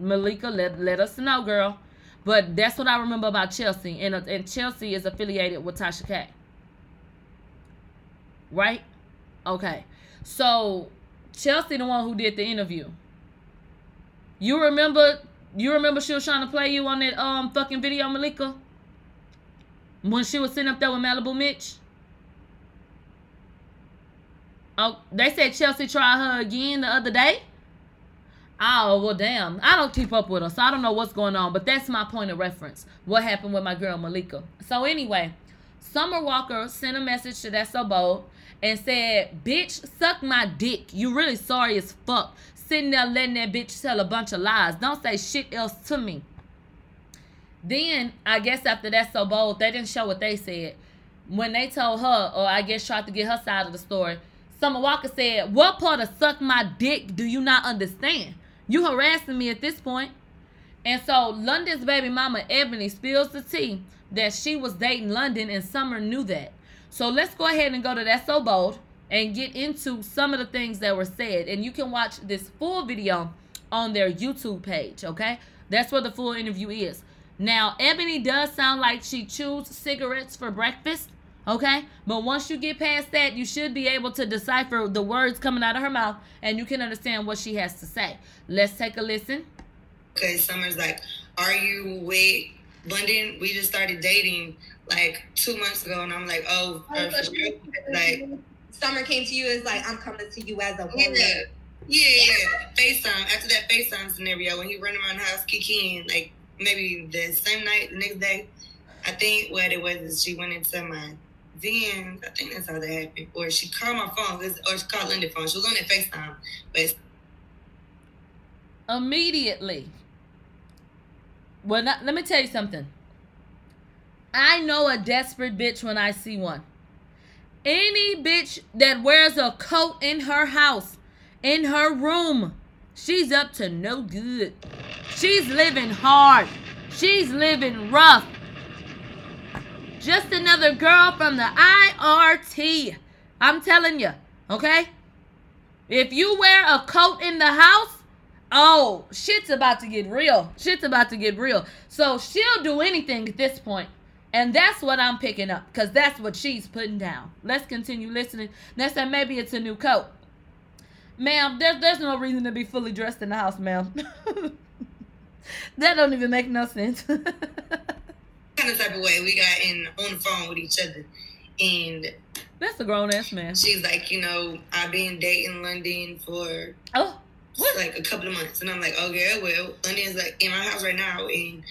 Malika, let, let us know, girl. But that's what I remember about Chelsea. And, uh, and Chelsea is affiliated with Tasha K. Right? Okay. So Chelsea the one who did the interview. You remember you remember she was trying to play you on that um fucking video, Malika? When she was sitting up there with Malibu Mitch? Oh, they said Chelsea tried her again the other day. Oh, well, damn. I don't keep up with her, so I don't know what's going on, but that's my point of reference. What happened with my girl Malika. So, anyway, Summer Walker sent a message to that so bold and said, Bitch, suck my dick. You really sorry as fuck. Sitting there letting that bitch tell a bunch of lies. Don't say shit else to me. Then, I guess after that so bold, they didn't show what they said. When they told her, or I guess tried to get her side of the story, Summer Walker said, What part of suck my dick do you not understand? You harassing me at this point. And so London's baby mama Ebony spills the tea that she was dating London and Summer knew that. So let's go ahead and go to that so bold and get into some of the things that were said. And you can watch this full video on their YouTube page, okay? That's where the full interview is. Now, Ebony does sound like she chews cigarettes for breakfast, okay? But once you get past that, you should be able to decipher the words coming out of her mouth and you can understand what she has to say. Let's take a listen. Okay, Summer's like, Are you with London? We just started dating like two months ago, and I'm like, Oh, uh, for sure. like, Summer came to you as like, I'm coming to you as a woman. yeah, yeah, yeah. FaceTime. After that FaceTime scenario, when he running around the house kicking, like maybe the same night, the next day, I think what it was is she went into my then I think that's how that happened. Or she called my phone, or she called London phone. She was on that FaceTime, but immediately. Well, not, let me tell you something. I know a desperate bitch when I see one. Any bitch that wears a coat in her house, in her room, she's up to no good. She's living hard. She's living rough. Just another girl from the IRT. I'm telling you, okay? If you wear a coat in the house, oh, shit's about to get real. Shit's about to get real. So she'll do anything at this point. And that's what I'm picking up because that's what she's putting down. Let's continue listening. Let's say maybe it's a new coat. Ma'am, there's, there's no reason to be fully dressed in the house, ma'am. that don't even make no sense. kind of type of way we got in on the phone with each other, and That's a grown ass man. she's like, you know, I've been dating London for Oh, what? like a couple of months, and I'm like, okay, well, London's like in my house right now, and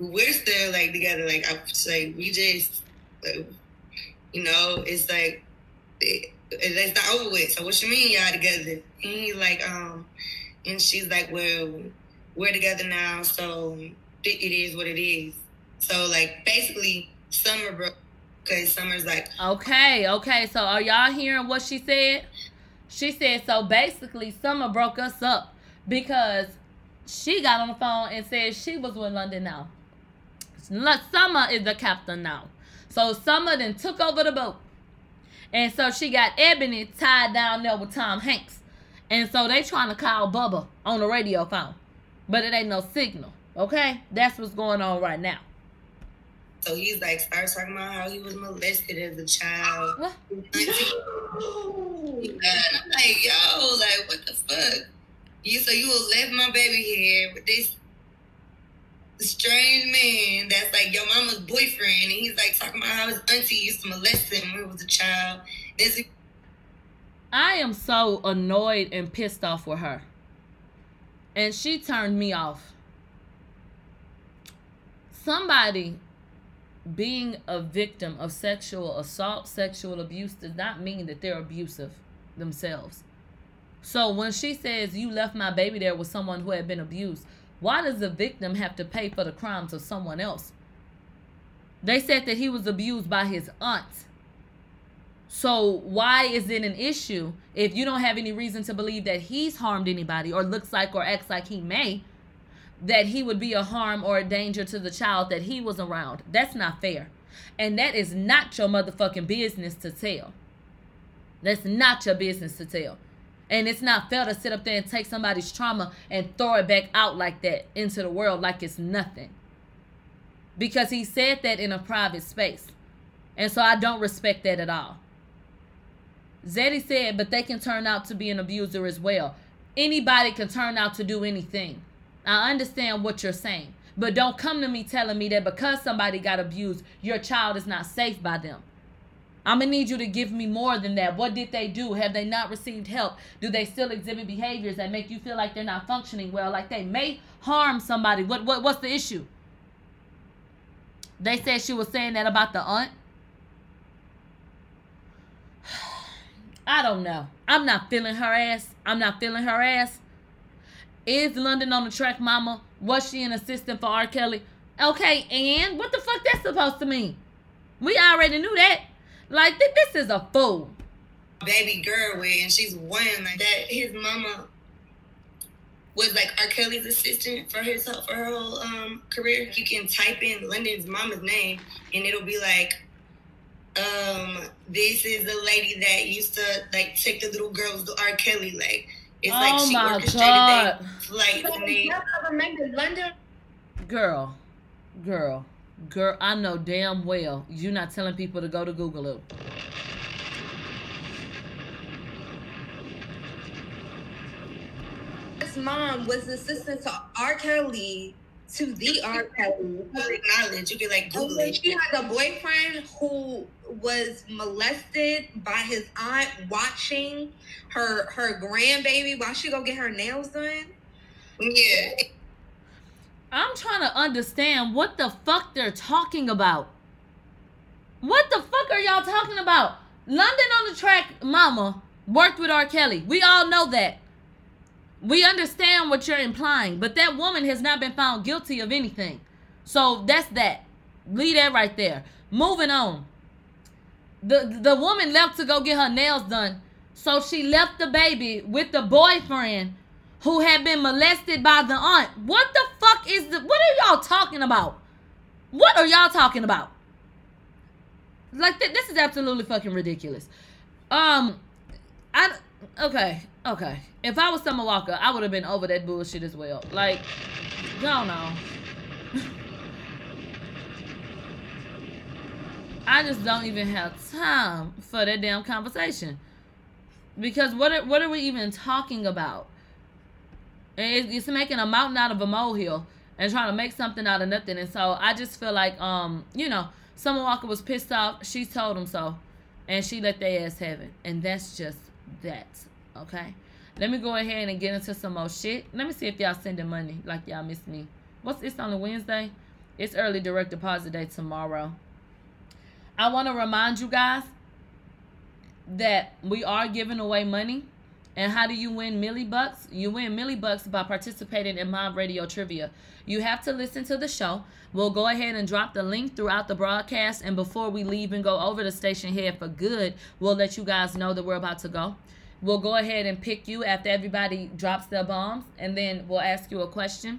we're still like together. Like I like we just, like, you know, it's like it, it's not over with. So what you mean y'all together? And he's like, um, and she's like, well, we're together now, so it, it is what it is. So like basically, Summer broke because Summer's like, Okay, okay. So are y'all hearing what she said? She said so basically Summer broke us up because she got on the phone and said she was with London now. Summer is the captain now. So Summer then took over the boat. And so she got Ebony tied down there with Tom Hanks. And so they trying to call Bubba on the radio phone. But it ain't no signal. Okay? That's what's going on right now. So he's like, starts talking about how he was molested as a child. What? And I'm like, yo, like, what the fuck? You so you will left my baby here with this strange man that's like your mama's boyfriend, and he's like talking about how his auntie used to molest him when he was a child. This I am so annoyed and pissed off with her. And she turned me off. Somebody being a victim of sexual assault, sexual abuse does not mean that they're abusive themselves. So when she says you left my baby there with someone who had been abused, why does the victim have to pay for the crimes of someone else? They said that he was abused by his aunt. So why is it an issue if you don't have any reason to believe that he's harmed anybody or looks like or acts like he may that he would be a harm or a danger to the child that he was around? That's not fair. And that is not your motherfucking business to tell. That's not your business to tell. And it's not fair to sit up there and take somebody's trauma and throw it back out like that into the world like it's nothing. Because he said that in a private space. And so I don't respect that at all. Zeddy said, but they can turn out to be an abuser as well. Anybody can turn out to do anything. I understand what you're saying. But don't come to me telling me that because somebody got abused, your child is not safe by them. I'm gonna need you to give me more than that. What did they do? Have they not received help? Do they still exhibit behaviors that make you feel like they're not functioning well? Like they may harm somebody. What what what's the issue? They said she was saying that about the aunt. I don't know. I'm not feeling her ass. I'm not feeling her ass. Is London on da Track, mama? Was she an assistant for R. Kelly? Okay, and what the fuck that's supposed to mean? We already knew that. Like th- this is a fool. baby girl with, and she's one like that. His mama was like R. Kelly's assistant for his for her whole um, career. You can type in London's mama's name, and it'll be like, um, "This is the lady that used to like take the little girls to R. Kelly." Like it's like Oh she my orchestrated God. their flights, and they remember London. Girl, girl, girl. I know damn well you're not telling people to go to Google it. His mom was the assistant to R. Kelly to the R. Kelly. public knowledge. You can like And Google it. she had a boyfriend who was molested by his aunt watching her her grandbaby while she go get her nails done. Yeah, I'm trying to understand what the fuck they're talking about. What the fuck are y'all talking about? London on da Track, mama, worked with R. Kelly. We all know that. We understand what you're implying, but that woman has not been found guilty of anything. So that's that. Leave that right there. Moving on. The the woman left to go get her nails done. So she left the baby with the boyfriend who had been molested by the aunt. What the fuck is the what are y'all talking about? What are y'all talking about? Like th- this is absolutely fucking ridiculous. Um I okay, okay. If I was Summer Walker, I would have been over that bullshit as well. Like, no, no. I just don't even have time for that damn conversation. Because what are, what are we even talking about? It- It's making a mountain out of a molehill. and trying to make something out of nothing. And so I just feel like, um, you know, Summer Walker was pissed off. She told him so, and she let their ass have it. And that's just that. Okay. Let me go ahead and get into some more shit. Let me see if y'all sending money like y'all miss me. What's it's on a Wednesday? It's early direct deposit day tomorrow. I want to remind you guys that we are giving away money. And how do you win Millie Bucks? You win Millie Bucks by participating in my radio trivia. You have to listen to the show. We'll go ahead and drop the link throughout the broadcast. And before we leave and go over the station here for good, we'll let you guys know that we're about to go. We'll go ahead and pick you after everybody drops their bombs. And then we'll ask you a question.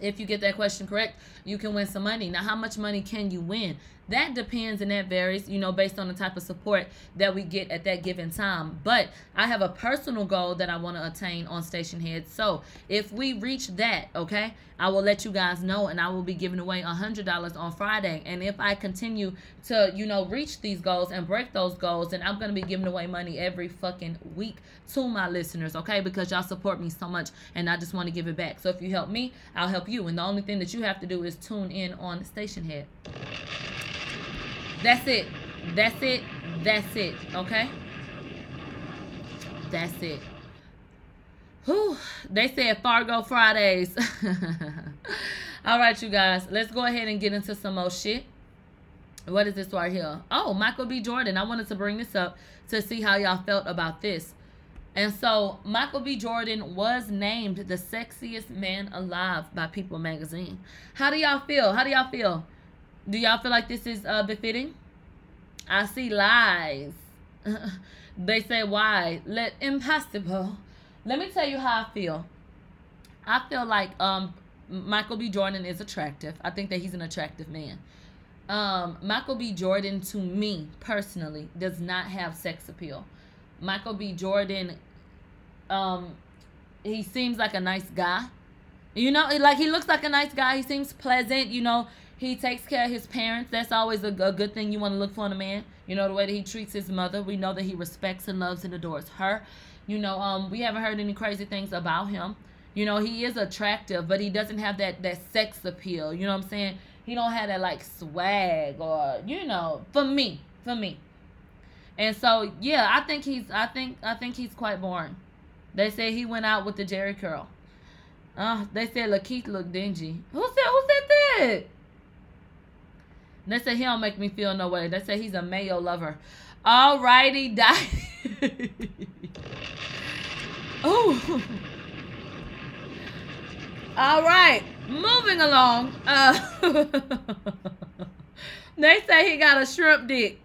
If you get that question correct, you can win some money. Now, how much money can you win? That depends and that varies, you know, based on the type of support that we get at that given time. But I have a personal goal that I want to attain on Stationhead. So if we reach that, okay, I will let you guys know and I will be giving away a $100 on Friday. And if I continue to, you know, reach these goals and break those goals, then I'm going to be giving away money every fucking week to my listeners, okay? Because y'all support me so much and I just want to give it back. So if you help me, I'll help you. And the only thing that you have to do is tune in on Stationhead. That's it. That's it. That's it. Okay? That's it. Whew. They said Fargo Fridays. All right, you guys. Let's go ahead and get into some more shit. What is this right here? Oh, Michael B. Jordan. I wanted to bring this up to see how y'all felt about this. And so, Michael B. Jordan was named the sexiest man alive by People magazine. How do y'all feel? How do y'all feel? Do y'all feel like this is uh, befitting? I see lies. they say why? Let impossible. Let me tell you how I feel. I feel like um Michael B. Jordan is attractive. I think that he's an attractive man. Um, Michael B. Jordan, to me personally, does not have sex appeal. Michael B. Jordan, um, he seems like a nice guy. You know, like he looks like a nice guy. He seems pleasant. You know, he takes care of his parents. That's always a, a good thing you want to look for in a man. You know, the way that he treats his mother. We know that he respects and loves and adores her. You know, um, we haven't heard any crazy things about him. You know, he is attractive, but he doesn't have that that sex appeal. You know what I'm saying? He don't have that like swag or you know, for me, for me. And so yeah, I think he's I think I think he's quite boring. They say he went out with the Jheri curl. Uh, they said Lakeith looked dingy. Who said who said that? They say he don't make me feel no way. They say he's a mayo lover. Alrighty, die. oh. All right, moving along. Uh, they say he got a shrimp dick.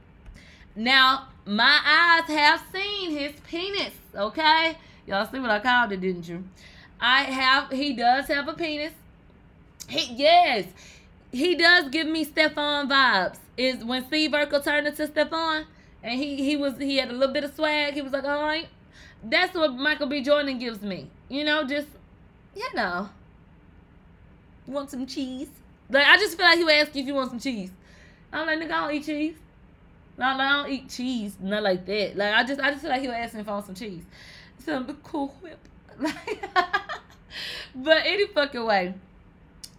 Now, my eyes have seen his penis. Okay, y'all see what I called it, didn't you? I have. He does have a penis. He yes, he does give me Stefan vibes. Is when Steve Urkel turned into Stefan, and he he was he had a little bit of swag. He was like, all right, that's what Michael B. Jordan gives me. You know, just you know, you want some cheese? Like I just feel like he would ask you if you want some cheese. I'm like, nigga, I don't eat cheese. No, no, I don't eat cheese. Not like that. Like I just I just feel like he would ask me if I want some cheese. Some cool whip. but any fucking way.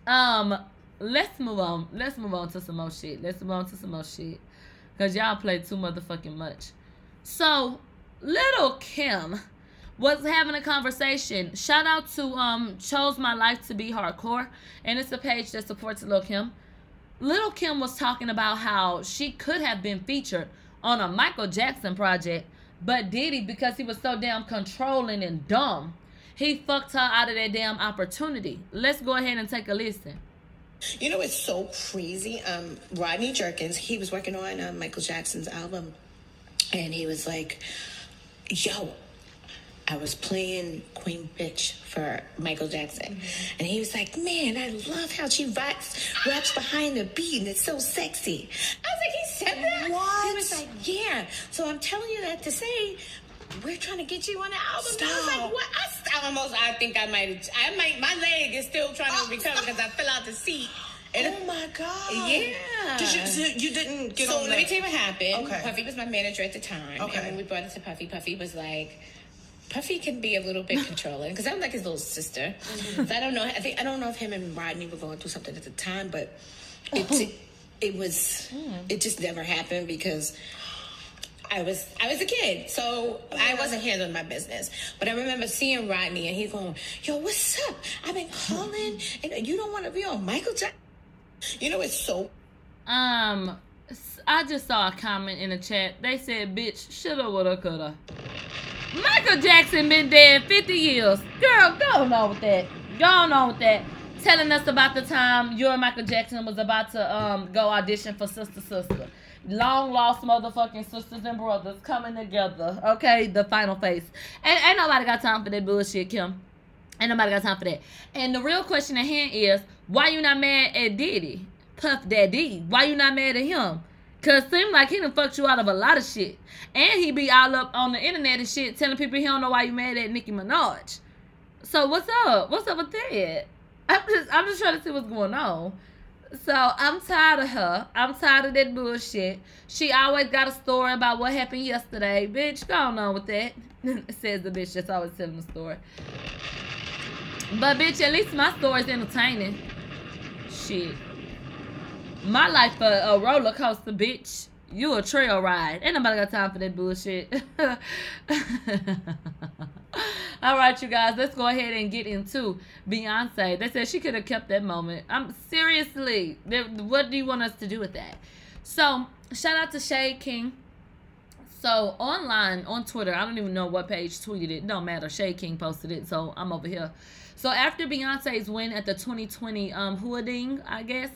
Um, let's move on. Let's move on to some more shit. Let's move on to some more shit. Cause y'all play too motherfucking much. So, Lil Kim was having a conversation. Shout out to um Chose My Life to Be Hardcore. And it's a page that supports Lil Kim. Lil Kim was talking about how she could have been featured on a Michael Jackson project, but Diddy, because he was so damn controlling and dumb, he fucked her out of that damn opportunity. Let's go ahead and take a listen. You know, it's so crazy. Um, Rodney Jerkins, he was working on uh, Michael Jackson's album, and he was like, "Yo, I was playing Queen Bitch for Michael Jackson, and he was like, "Man, I love how she raps, raps behind the beat, and it's so sexy." I was like, "He said that?" What? He was like, "Yeah." So I'm telling you that to say. We're trying to get you on the album. I was like, what? I almost, I think I might, I might, my leg is still trying to oh, recover because I fell out the seat. And oh my god! Yeah. Did you? So you didn't get so on So let me tell you what happened. Okay. Puffy was my manager at the time. Okay. And when we brought it to Puffy, Puffy was like, Puffy can be a little bit controlling because I'm like his little sister. Mm-hmm. So I don't know. I think I don't know if him and Rodney were going through something at the time, but it oh. it was mm. it just never happened because I was I was a kid, so I wasn't handling my business. But I remember seeing Rodney and he going, "Yo, what's up? I've been calling, and you don't want to be on Michael Jackson." You know, it's so Um, I just saw a comment in the chat. They said, "Bitch, shoulda, woulda, coulda." Michael Jackson been dead 50 years. Girl, go on with that. Go on with that. Telling us about the time you and Michael Jackson was about to um go audition for Sister Sister. Long lost motherfucking sisters and brothers coming together. Okay, the final face. And ain't nobody got time for that bullshit, Kim. Ain't nobody got time for that. And the real question at hand is, why you not mad at Diddy? Puff Daddy. Why you not mad at him? Cause seem like he done fucked you out of a lot of shit. And he be all up on the internet and shit telling people he don't know why you mad at Nicki Minaj. So what's up? What's up with that? I'm just I'm just trying to see what's going on. So I'm tired of her. I'm tired of that bullshit. She always got a story about what happened yesterday. Bitch, go on with that. Says the bitch that's always telling the story. But bitch, at least my story's entertaining. Shit. My life a, a roller coaster, bitch. You a trail ride. Ain't nobody got time for that bullshit. All right, you guys, let's go ahead and get into Beyonce. They said she could have kept that moment. I'm seriously. What do you want us to do with that? So, shout out to Shay King. So online on Twitter, I don't even know what page tweeted it. Don't matter. Shay King posted it, so I'm over here. So after Beyonce's win at the 2020 um Hooding, I guess,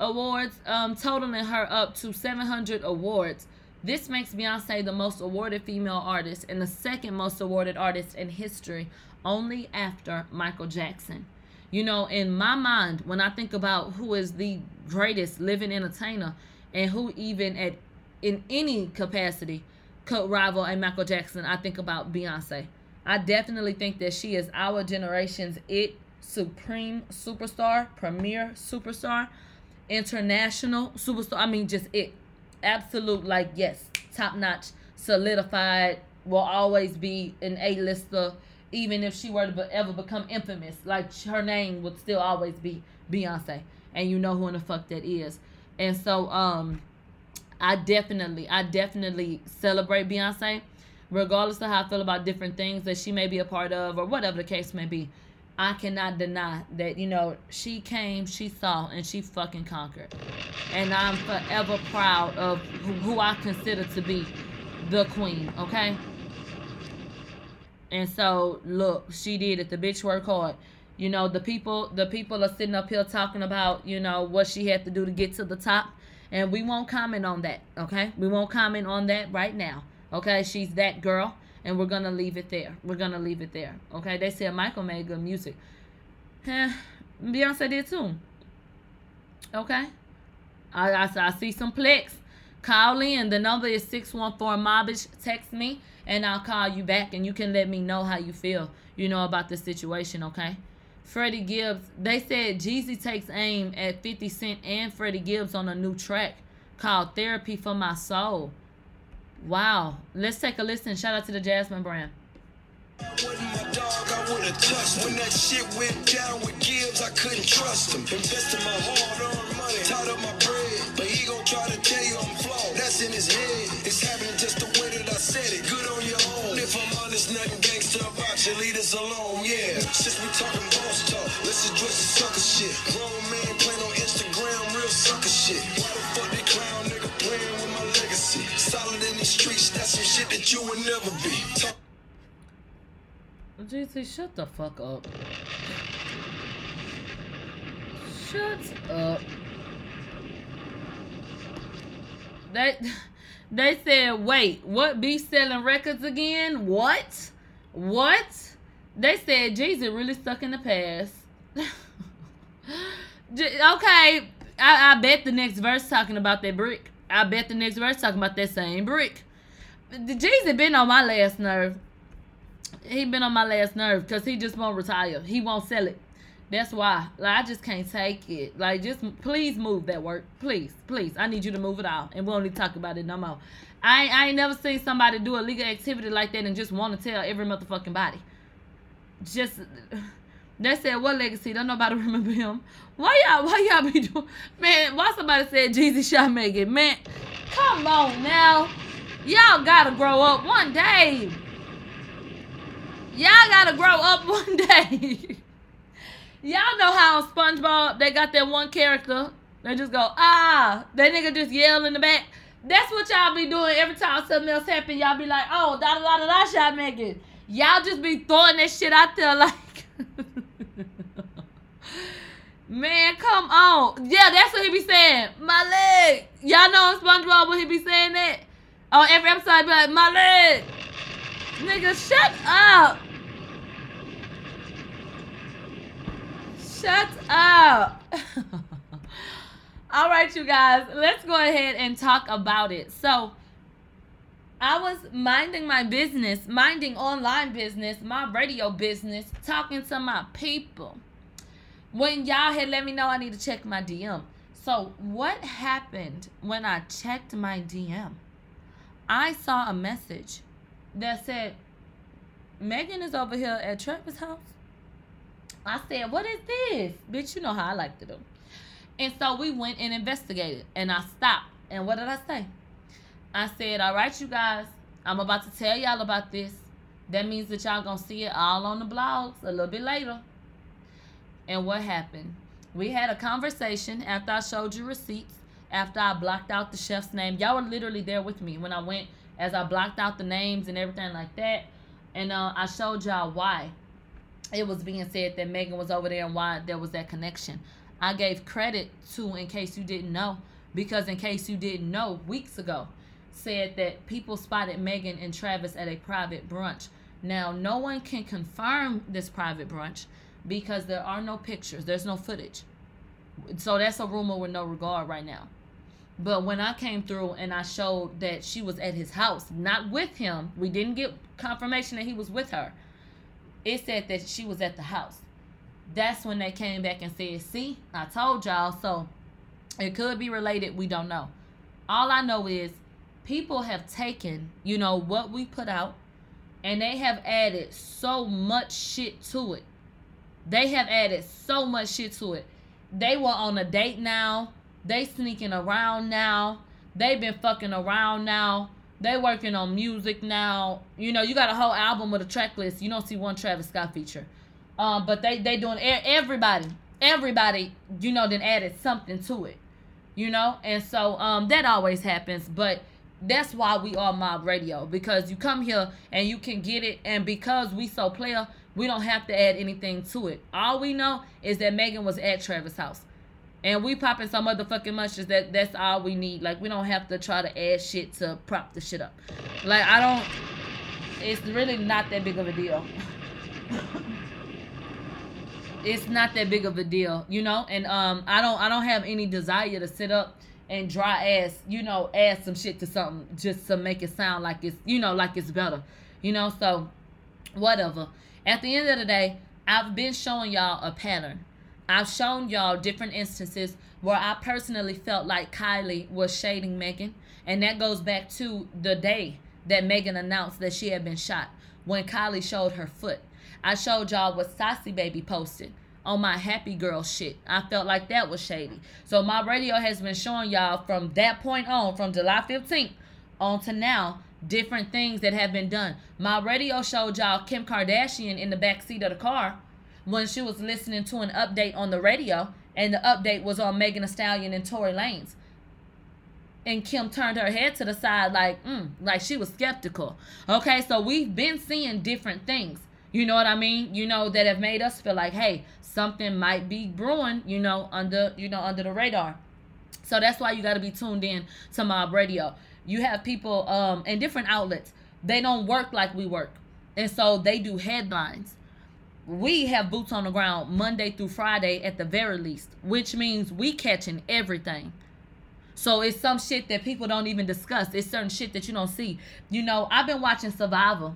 awards, um, totaling her up to 700 awards. This makes Beyonce the most awarded female artist and the second most awarded artist in history, only after Michael Jackson. You know, in my mind, when I think about who is the greatest living entertainer and who even at in any capacity could rival a Michael Jackson, I think about Beyonce. I definitely think that she is our generation's it supreme superstar, premier superstar, international superstar. I mean, just it. Absolute, like, yes, top notch, solidified, will always be an A lister, even if she were to be- ever become infamous. Like, her name would still always be Beyonce. And you know who in the fuck that is. And so, um, I definitely, I definitely celebrate Beyonce, regardless of how I feel about different things that she may be a part of or whatever the case may be. I cannot deny that, you know, she came, she saw, and she fucking conquered. And I'm forever proud of who, I consider to be the queen, okay? And so, look, she did it. The bitch worked hard. You know, the people, the people are sitting up here talking about, you know, what she had to do to get to the top. And we won't comment on that, okay? We won't comment on that right now, okay? She's that girl, and we're gonna leave it there. We're gonna leave it there, okay? They said Michael made good music. Huh, Beyonce did too. Okay? I, I, I see some plex. Call in. The number is 614 Mobish. Text me, and I'll call you back, and you can let me know how you feel, you know, about the situation, okay? Freddie Gibbs, they said Jeezy takes aim at 50 Cent and Freddie Gibbs on a new track called Therapy for My Soul. Wow. Let's take a listen. Shout out to the Jasmine brand. I would've touched when that shit went down with Gibbs. I couldn't trust him. Invested my hard-earned money, tied up my bread, but he gon' try to tell you I'm flawed. That's in his head. It's happening just the way that I said it. Good on your own. If I'm honest, nothing gangster about you. Leave us alone, yeah. Since we talking boss talk, let's address the sucker shit. Grown man shit that you would never be. Jeezy, shut the fuck up. Shut up. They they said, wait, what be selling records again? What? What? They said Jeezy really stuck in the past. Okay, I, I bet the next verse talking about that brick. I bet the next verse talking about that same brick. The Jeezy been on my last nerve he been on my last nerve because he just won't retire. He won't sell it. That's why. Like I just can't take it. Like just please move that work. Please, please. I need you to move it out. And we won't even talk about it no more. I ain't, I ain't never seen somebody do a legal activity like that and just want to tell every motherfucking body. Just they said what legacy? Don't nobody remember him. Why y'all why y'all be doing man, why somebody said Jeezy shot Megan? Man, come on now. Y'all gotta grow up one day. Y'all gotta grow up one day. Y'all know how on SpongeBob they got that one character. They just go, ah, that nigga just yell in the back. That's what y'all be doing every time something else happen. Y'all be like, oh, da da da da da shot Megan. Y'all just be throwing that shit out there like Man, come on. Yeah, that's what he be saying. My leg. Y'all know on SpongeBob when he be saying that? On every episode, he be like, my leg. Nigga, shut up. Shut up. All right, you guys, let's go ahead and talk about it. So, I was minding my business, minding online business, my radio business, talking to my people. When y'all had let me know I need to check my DM. So, what happened when I checked my DM? I saw a message that said, Megan is over here at Trevor's house. I said, What is this? Bitch, you know how I like to do. And so we went and investigated. And I stopped. And what did I say? I said, All right, you guys, I'm about to tell y'all about this. That means that y'all gonna see it all on the blogs a little bit later. And what happened? We had a conversation after I showed you receipts, after I blocked out the chef's name. Y'all were literally there with me when I went, as I blocked out the names and everything like that. And uh, I showed y'all why it was being said that Megan was over there and why there was that connection. I gave credit to, in case you didn't know, because in case you didn't know, weeks ago, said that people spotted Megan and Travis at a private brunch. Now, no one can confirm this private brunch because there are no pictures, there's no footage. So that's a rumor with no regard right now. But when I came through and I showed that she was at his house, not with him, we didn't get confirmation that he was with her. It said that she was at the house. That's when they came back and said, See, I told y'all. So it could be related. We don't know. All I know is people have taken, you know, what we put out and they have added so much shit to it. They have added so much shit to it. They were on a date now. They sneaking around now. They been fucking around now. They working on music now. You know, you got a whole album with a track list. You don't see one Travis Scott feature. Um, but they they doing everybody, everybody, you know, then added something to it. You know, and so um that always happens, but that's why we are mob radio because you come here and you can get it and because we so player we don't have to add anything to it all we know is that megan was at travis house and we popping some motherfucking munches that that's all we need like we don't have to try to add shit to prop the shit up like i don't it's really not that big of a deal it's not that big of a deal you know and um i don't i don't have any desire to sit up and dry ass, you know, add some shit to something just to make it sound like it's, you know, like it's better. You know, so whatever. At the end of the day, I've been showing y'all a pattern. I've shown y'all different instances where I personally felt like Kylie was shading Megan. And that goes back to the day that Megan announced that she had been shot when Kylie showed her foot. I showed y'all what Stassie Baby posted on my happy girl shit. I felt like that was shady. So Mob Radio has been showing y'all from that point on, from July 15th on to now, different things that have been done. Mob Radio showed y'all Kim Kardashian in the back seat of the car when she was listening to an update on the radio, and the update was on Megan Thee Stallion and Tory Lanez. And Kim turned her head to the side like, mm, like she was skeptical. Okay, so we've been seeing different things. You know what I mean? You know that have made us feel like, hey, something might be brewing, you know, under you know under the radar. So that's why you got to be tuned in to Mob Radio. You have people um in different outlets. They don't work like we work. And so they do headlines. We have boots on the ground Monday through Friday at the very least, which means we catching everything. So it's some shit that people don't even discuss. It's certain shit that you don't see. You know, I've been watching Survivor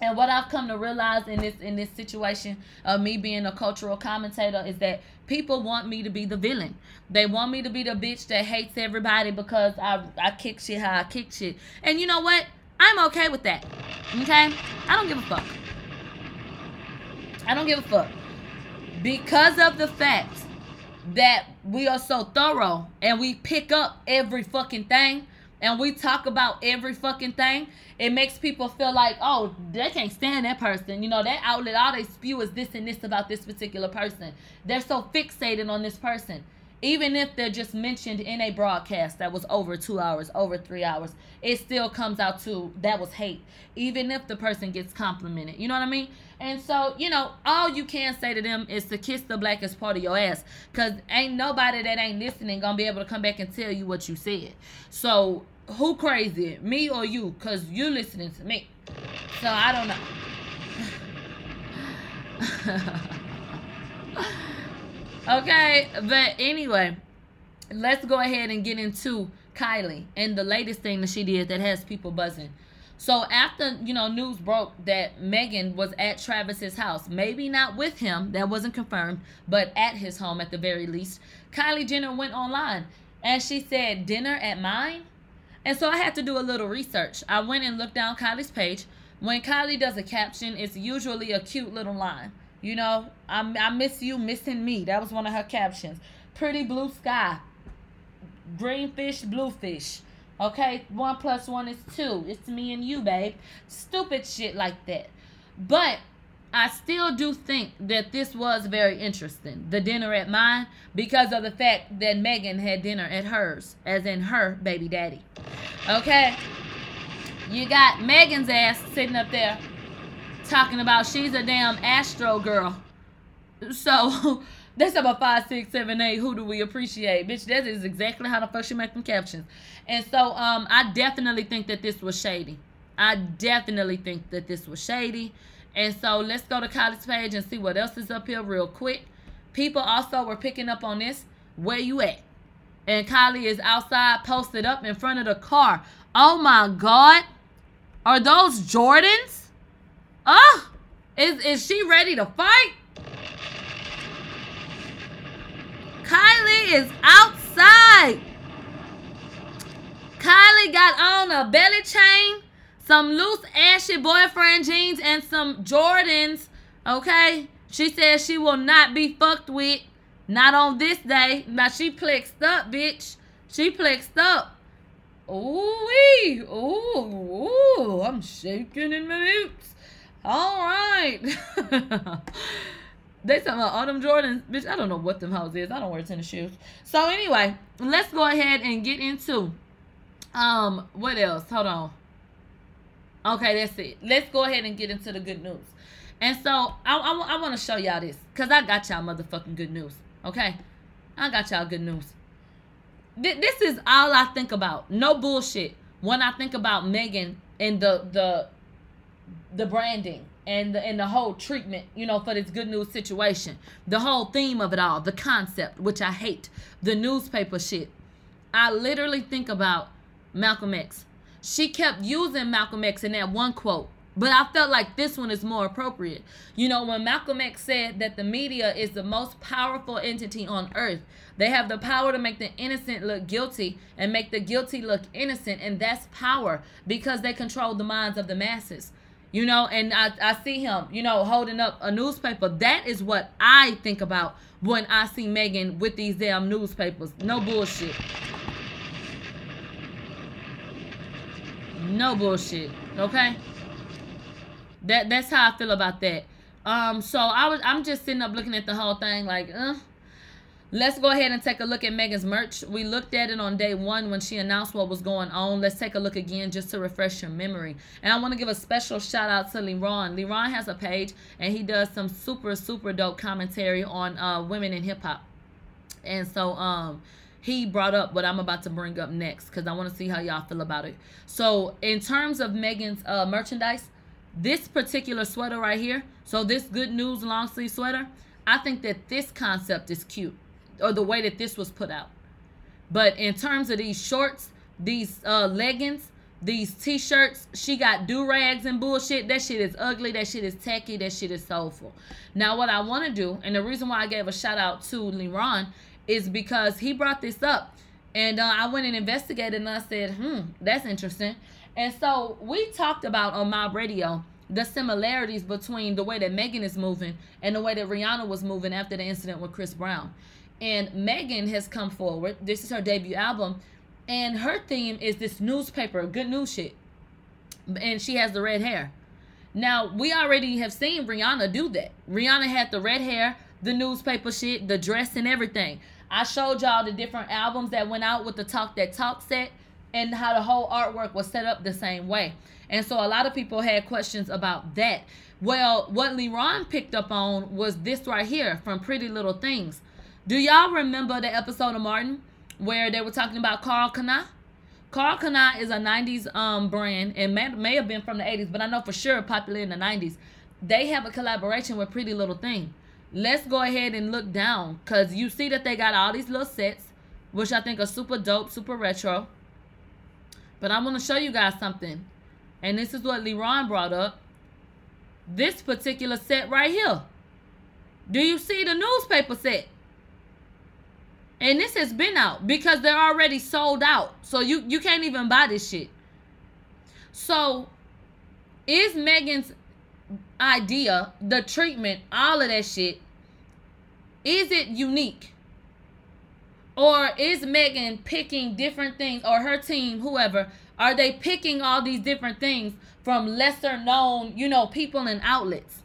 And what I've come to realize in this in this situation of me being a cultural commentator is that people want me to be the villain. They want me to be the bitch that hates everybody because I I kick shit how I kick shit. And you know what? I'm okay with that. Okay? I don't give a fuck. I don't give a fuck. Because of the fact that we are so thorough and we pick up every fucking thing and we talk about every fucking thing, it makes people feel like, oh, they can't stand that person. You know, that outlet, all they spew is this and this about this particular person. They're so fixated on this person. Even if they're just mentioned in a broadcast that was over two hours, over three hours, it still comes out to that was hate. Even if the person gets complimented. You know what I mean? And so, you know, all you can say to them is to kiss the blackest part of your ass. Cause ain't nobody that ain't listening gonna be able to come back and tell you what you said. So who crazy? Me or you? Cause you listening to me. So I don't know. okay, but anyway, let's go ahead and get into Kylie and the latest thing that she did that has people buzzing. So after you know news broke that Megan was at Travis's house, maybe not with him, that wasn't confirmed, but at his home at the very least, Kylie Jenner went online and she said dinner at mine. And so I had to do a little research. I went and looked down Kylie's page. When Kylie does a caption, it's usually a cute little line. You know, I, I miss you, missing me. That was one of her captions. Pretty blue sky. Green fish, blue fish. Okay, one plus one is two. It's me and you, babe. Stupid shit like that. But I still do think that this was very interesting. The dinner at mine, because of the fact that Megan had dinner at hers, as in her baby daddy. Okay? You got Megan's ass sitting up there talking about she's a damn Astro girl. So that's about five, six, seven, eight. Who do we appreciate? Bitch, that is exactly how the fuck she make them captions. And so um I definitely think that this was shady. I definitely think that this was shady. And so let's go to Kylie's page and see what else is up here real quick. People also were picking up on this. Where you at? And Kylie is outside posted up in front of the car. Oh my God. Are those Jordans? Oh, is, is she ready to fight? Kylie is outside. Kylie got on a belly chain, some loose ashy boyfriend jeans, and some Jordans. Okay? She says she will not be fucked with. Not on this day. Now she plexed up, bitch. She plexed up. Ooh wee. Ooh, ooh. I'm shaking in my boots. All right. they talking about Autumn Jordans. Bitch, I don't know what them hoes is. I don't wear tennis shoes. So anyway, let's go ahead and get into um what else? Hold on. Okay, that's it. Let's go ahead and get into the good news. And so I, I, I want to show y'all this because I got y'all motherfucking good news. Okay, I got y'all good news. Th- this is all I think about. No bullshit. When I think about Megan and the the the branding and the and the whole treatment, you know, for this good news situation, the whole theme of it all, the concept, which I hate, the newspaper shit. I literally think about Malcolm X. She kept using Malcolm X in that one quote, but I felt like this one is more appropriate. You know, when Malcolm X said that the media is the most powerful entity on earth, they have the power to make the innocent look guilty and make the guilty look innocent, and that's power because they control the minds of the masses. You know, and I, I see him, you know, holding up a newspaper. That is what I think about when I see Megan with these damn newspapers. No bullshit. No bullshit. Okay? That that's how I feel about that. Um, so I was I'm just sitting up looking at the whole thing like, uh, let's go ahead and take a look at Megan's merch. We looked at it on day one when she announced what was going on. Let's take a look again just to refresh your memory. And I want to give a special shout out to Leron. Leron has a page and he does some super, super dope commentary on uh women in hip hop. And so um he brought up what I'm about to bring up next because I want to see how y'all feel about it. So, in terms of Megan's uh, merchandise, this particular sweater right here, so this good news long sleeve sweater, I think that this concept is cute, or the way that this was put out. But in terms of these shorts, these uh, leggings, These t-shirts, she got do-rags and bullshit. That shit is ugly. That shit is tacky. That shit is soulful. Now, what I want to do, and the reason why I gave a shout out to Leron is because he brought this up. And uh, I went and investigated and I said, hmm, that's interesting. And so we talked about on Mob Radio the similarities between the way that Megan is moving and the way that Rihanna was moving after the incident with Chris Brown. And Megan has come forward. This is her debut album. And her theme is this newspaper, good news shit. And she has the red hair. Now, we already have seen Rihanna do that. Rihanna had the red hair, the newspaper shit, the dress, and everything. I showed y'all the different albums that went out with the Talk That Talk set and how the whole artwork was set up the same way. And so a lot of people had questions about that. Well, what Leron picked up on was this right here from Pretty Little Things. Do y'all remember the episode of Martin where they were talking about Karl Kani? Karl Kani is a 90s um brand and may, may have been from the 80s, but I know for sure popular in the 90s. They have a collaboration with Pretty Little Thing. Let's go ahead and look down because you see that they got all these little sets, which I think are super dope, super retro. But I'm going to show you guys something. And this is what Leron brought up. This particular set right here. Do you see the newspaper set? And this has been out because they're already sold out. So you, you can't even buy this shit. So is Megan's idea, the treatment, all of that shit, is it unique? Or is Megan picking different things, or her team, whoever, are they picking all these different things from lesser known, you know, people and outlets?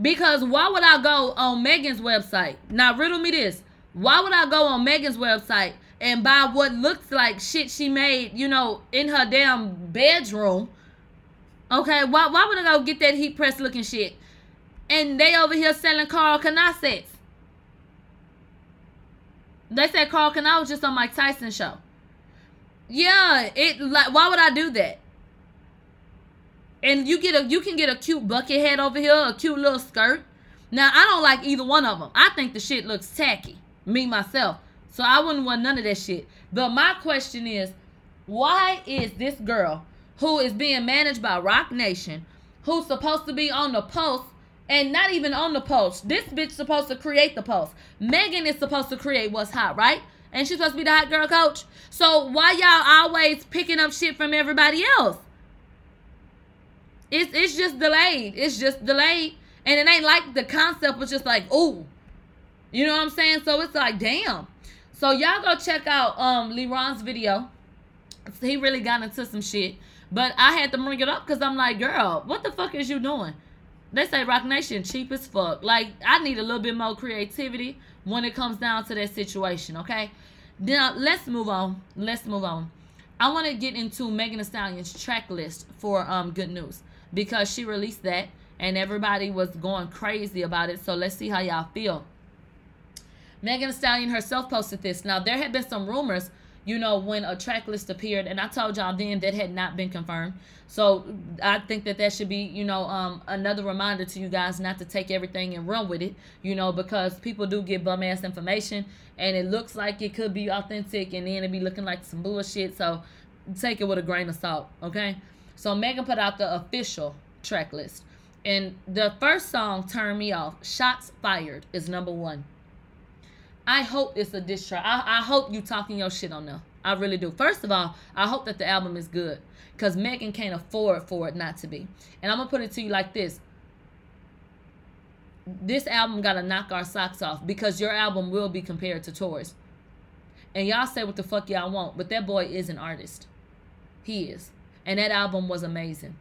Because why would I go on Megan's website? Now, riddle me this. Why would I go on Megan's website and buy what looks like shit she made, you know, in her damn bedroom? Okay, why, why would I go get that heat press looking shit? And they over here selling Karl Kani sets. They said Karl Kani was just on Mike Tyson show. Yeah, it like why would I do that? And you get a you can get a cute bucket head over here, a cute little skirt. Now I don't like either one of them. I think the shit looks tacky, me myself. So I wouldn't want none of that shit. But my question is, why is this girl who is being managed by Roc Nation, who's supposed to be on the post and not even on the post. This bitch supposed to create the post. Megan is supposed to create what's hot, right? And she's supposed to be the hot girl coach. So why y'all always picking up shit from everybody else? It's it's just delayed. It's just delayed. And it ain't like the concept was just like, ooh. You know what I'm saying? So it's like, damn. So y'all go check out um Leron's video. He really got into some shit. But I had to bring it up because I'm like, girl, what the fuck is you doing? They say Roc Nation cheap as fuck. Like, I need a little bit more creativity when it comes down to that situation, okay? Now, let's move on. Let's move on. I want to get into Megan Thee Stallion's track list for um Good News because she released that and everybody was going crazy about it. So let's see how y'all feel. Megan Thee Stallion herself posted this. Now, there had been some rumors you know, when a track list appeared, and I told y'all then that had not been confirmed. So I think that that should be, you know, um, another reminder to you guys not to take everything and run with it, you know, because people do get bum ass information, and it looks like it could be authentic, and then it be looking like some bullshit. So take it with a grain of salt, okay? So Megan put out the official track list, and the first song "Turn me off. Shots fired is number one. I hope it's a diss track. I, I hope you talking your shit on there. I really do. First of all, I hope that the album is good. Because Megan can't afford for it not to be. And I'm going to put it to you like this. This album got to knock our socks off. Because your album will be compared to Tory's. And y'all say what the fuck y'all want. But that boy is an artist. He is. And that album was amazing.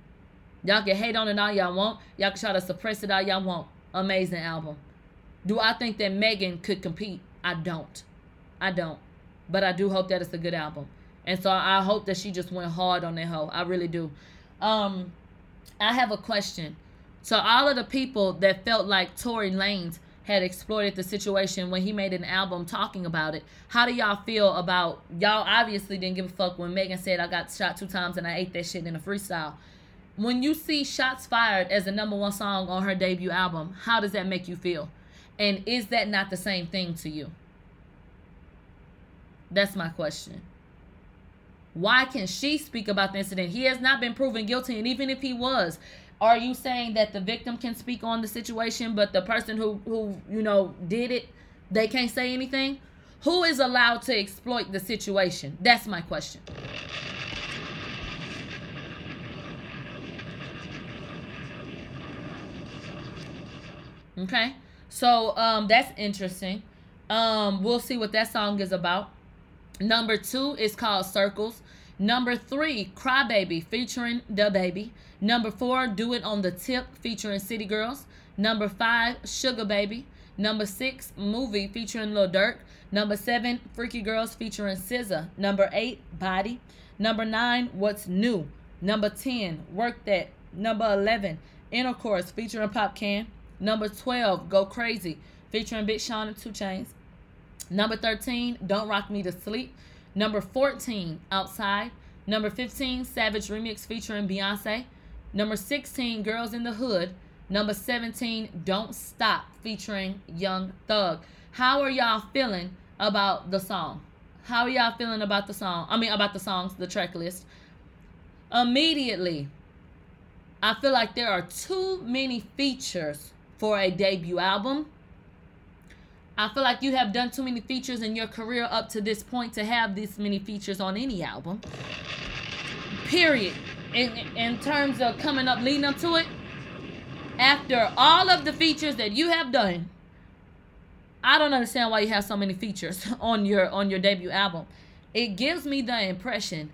Y'all can hate on it all y'all want. Y'all can try to suppress it all y'all want. Amazing album. Do I think that Megan could compete? I don't. I don't. But I do hope that it's a good album. And so I hope that she just went hard on that hoe. I really do. Um, I have a question. So all of the people that felt like Tory Lanez had exploited the situation when he made an album talking about it. How do y'all feel about y'all obviously didn't give a fuck when Megan said I got shot two times and I ate that shit in a freestyle. When you see Shots Fired as the number one song on her debut album, how does that make you feel? And is that not the same thing to you? That's my question. Why can she speak about the incident? He has not been proven guilty, and even if he was, are you saying that the victim can speak on the situation, but the person who who you know did it, they can't say anything? Who is allowed to exploit the situation? That's my question. Okay. So um that's interesting. Um we'll see what that song is about. Number 2 is called Circles. Number 3, Crybaby featuring DaBaby. Number 4, Do It on the Tip featuring City Girls. Number 5, Sugar Baby. Number 6, Movie featuring Lil Durk. Number 7, Freaky Girls featuring SZA. Number 8, Body. Number 9, What's New. Number 10, Work That. Number 11, Intercourse featuring Popcaan. Number 12, Go Crazy, featuring Big Sean and 2 Chainz. Number 13, Don't Rock Me to Sleep. Number 14, Outside. Number 15, Savage Remix featuring Beyonce. Number 16, Girls in the Hood. Number 17, Don't Stop featuring Young Thug. How are y'all feeling about the song? How are y'all feeling about the song? I mean, about the songs, the track list. Immediately, I feel like there are too many features for a debut album. I feel like you have done too many features in your career up to this point to have this many features on any album. Period. In, in terms of coming up, leading up to it, after all of the features that you have done, I don't understand why you have so many features on your on your debut album. It gives me the impression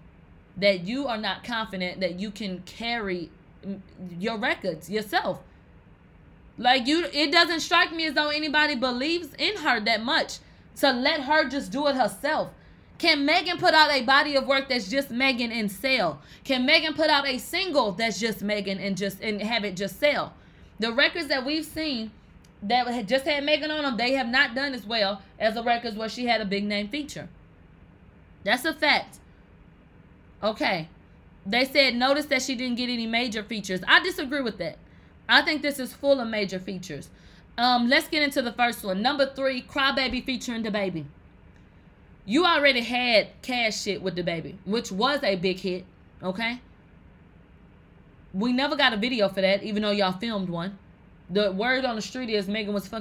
that you are not confident that you can carry mm, your records yourself. Like you it doesn't strike me as though anybody believes in her that much to let her just do it herself. Can Megan put out a body of work that's just Megan and sell? Can Megan put out a single that's just Megan and just and have it just sell? The records that we've seen that just had Megan on them, they have not done as well as the records where she had a big name feature. That's a fact. Okay. They said notice that she didn't get any major features. I disagree with that. I think this is full of major features. Um, let's get into the first one. Number three, Crybaby featuring DaBaby. You already had cash shit with DaBaby, which was a big hit. Okay. We never got a video for that, even though y'all filmed one. The word on the street is Megan was fucking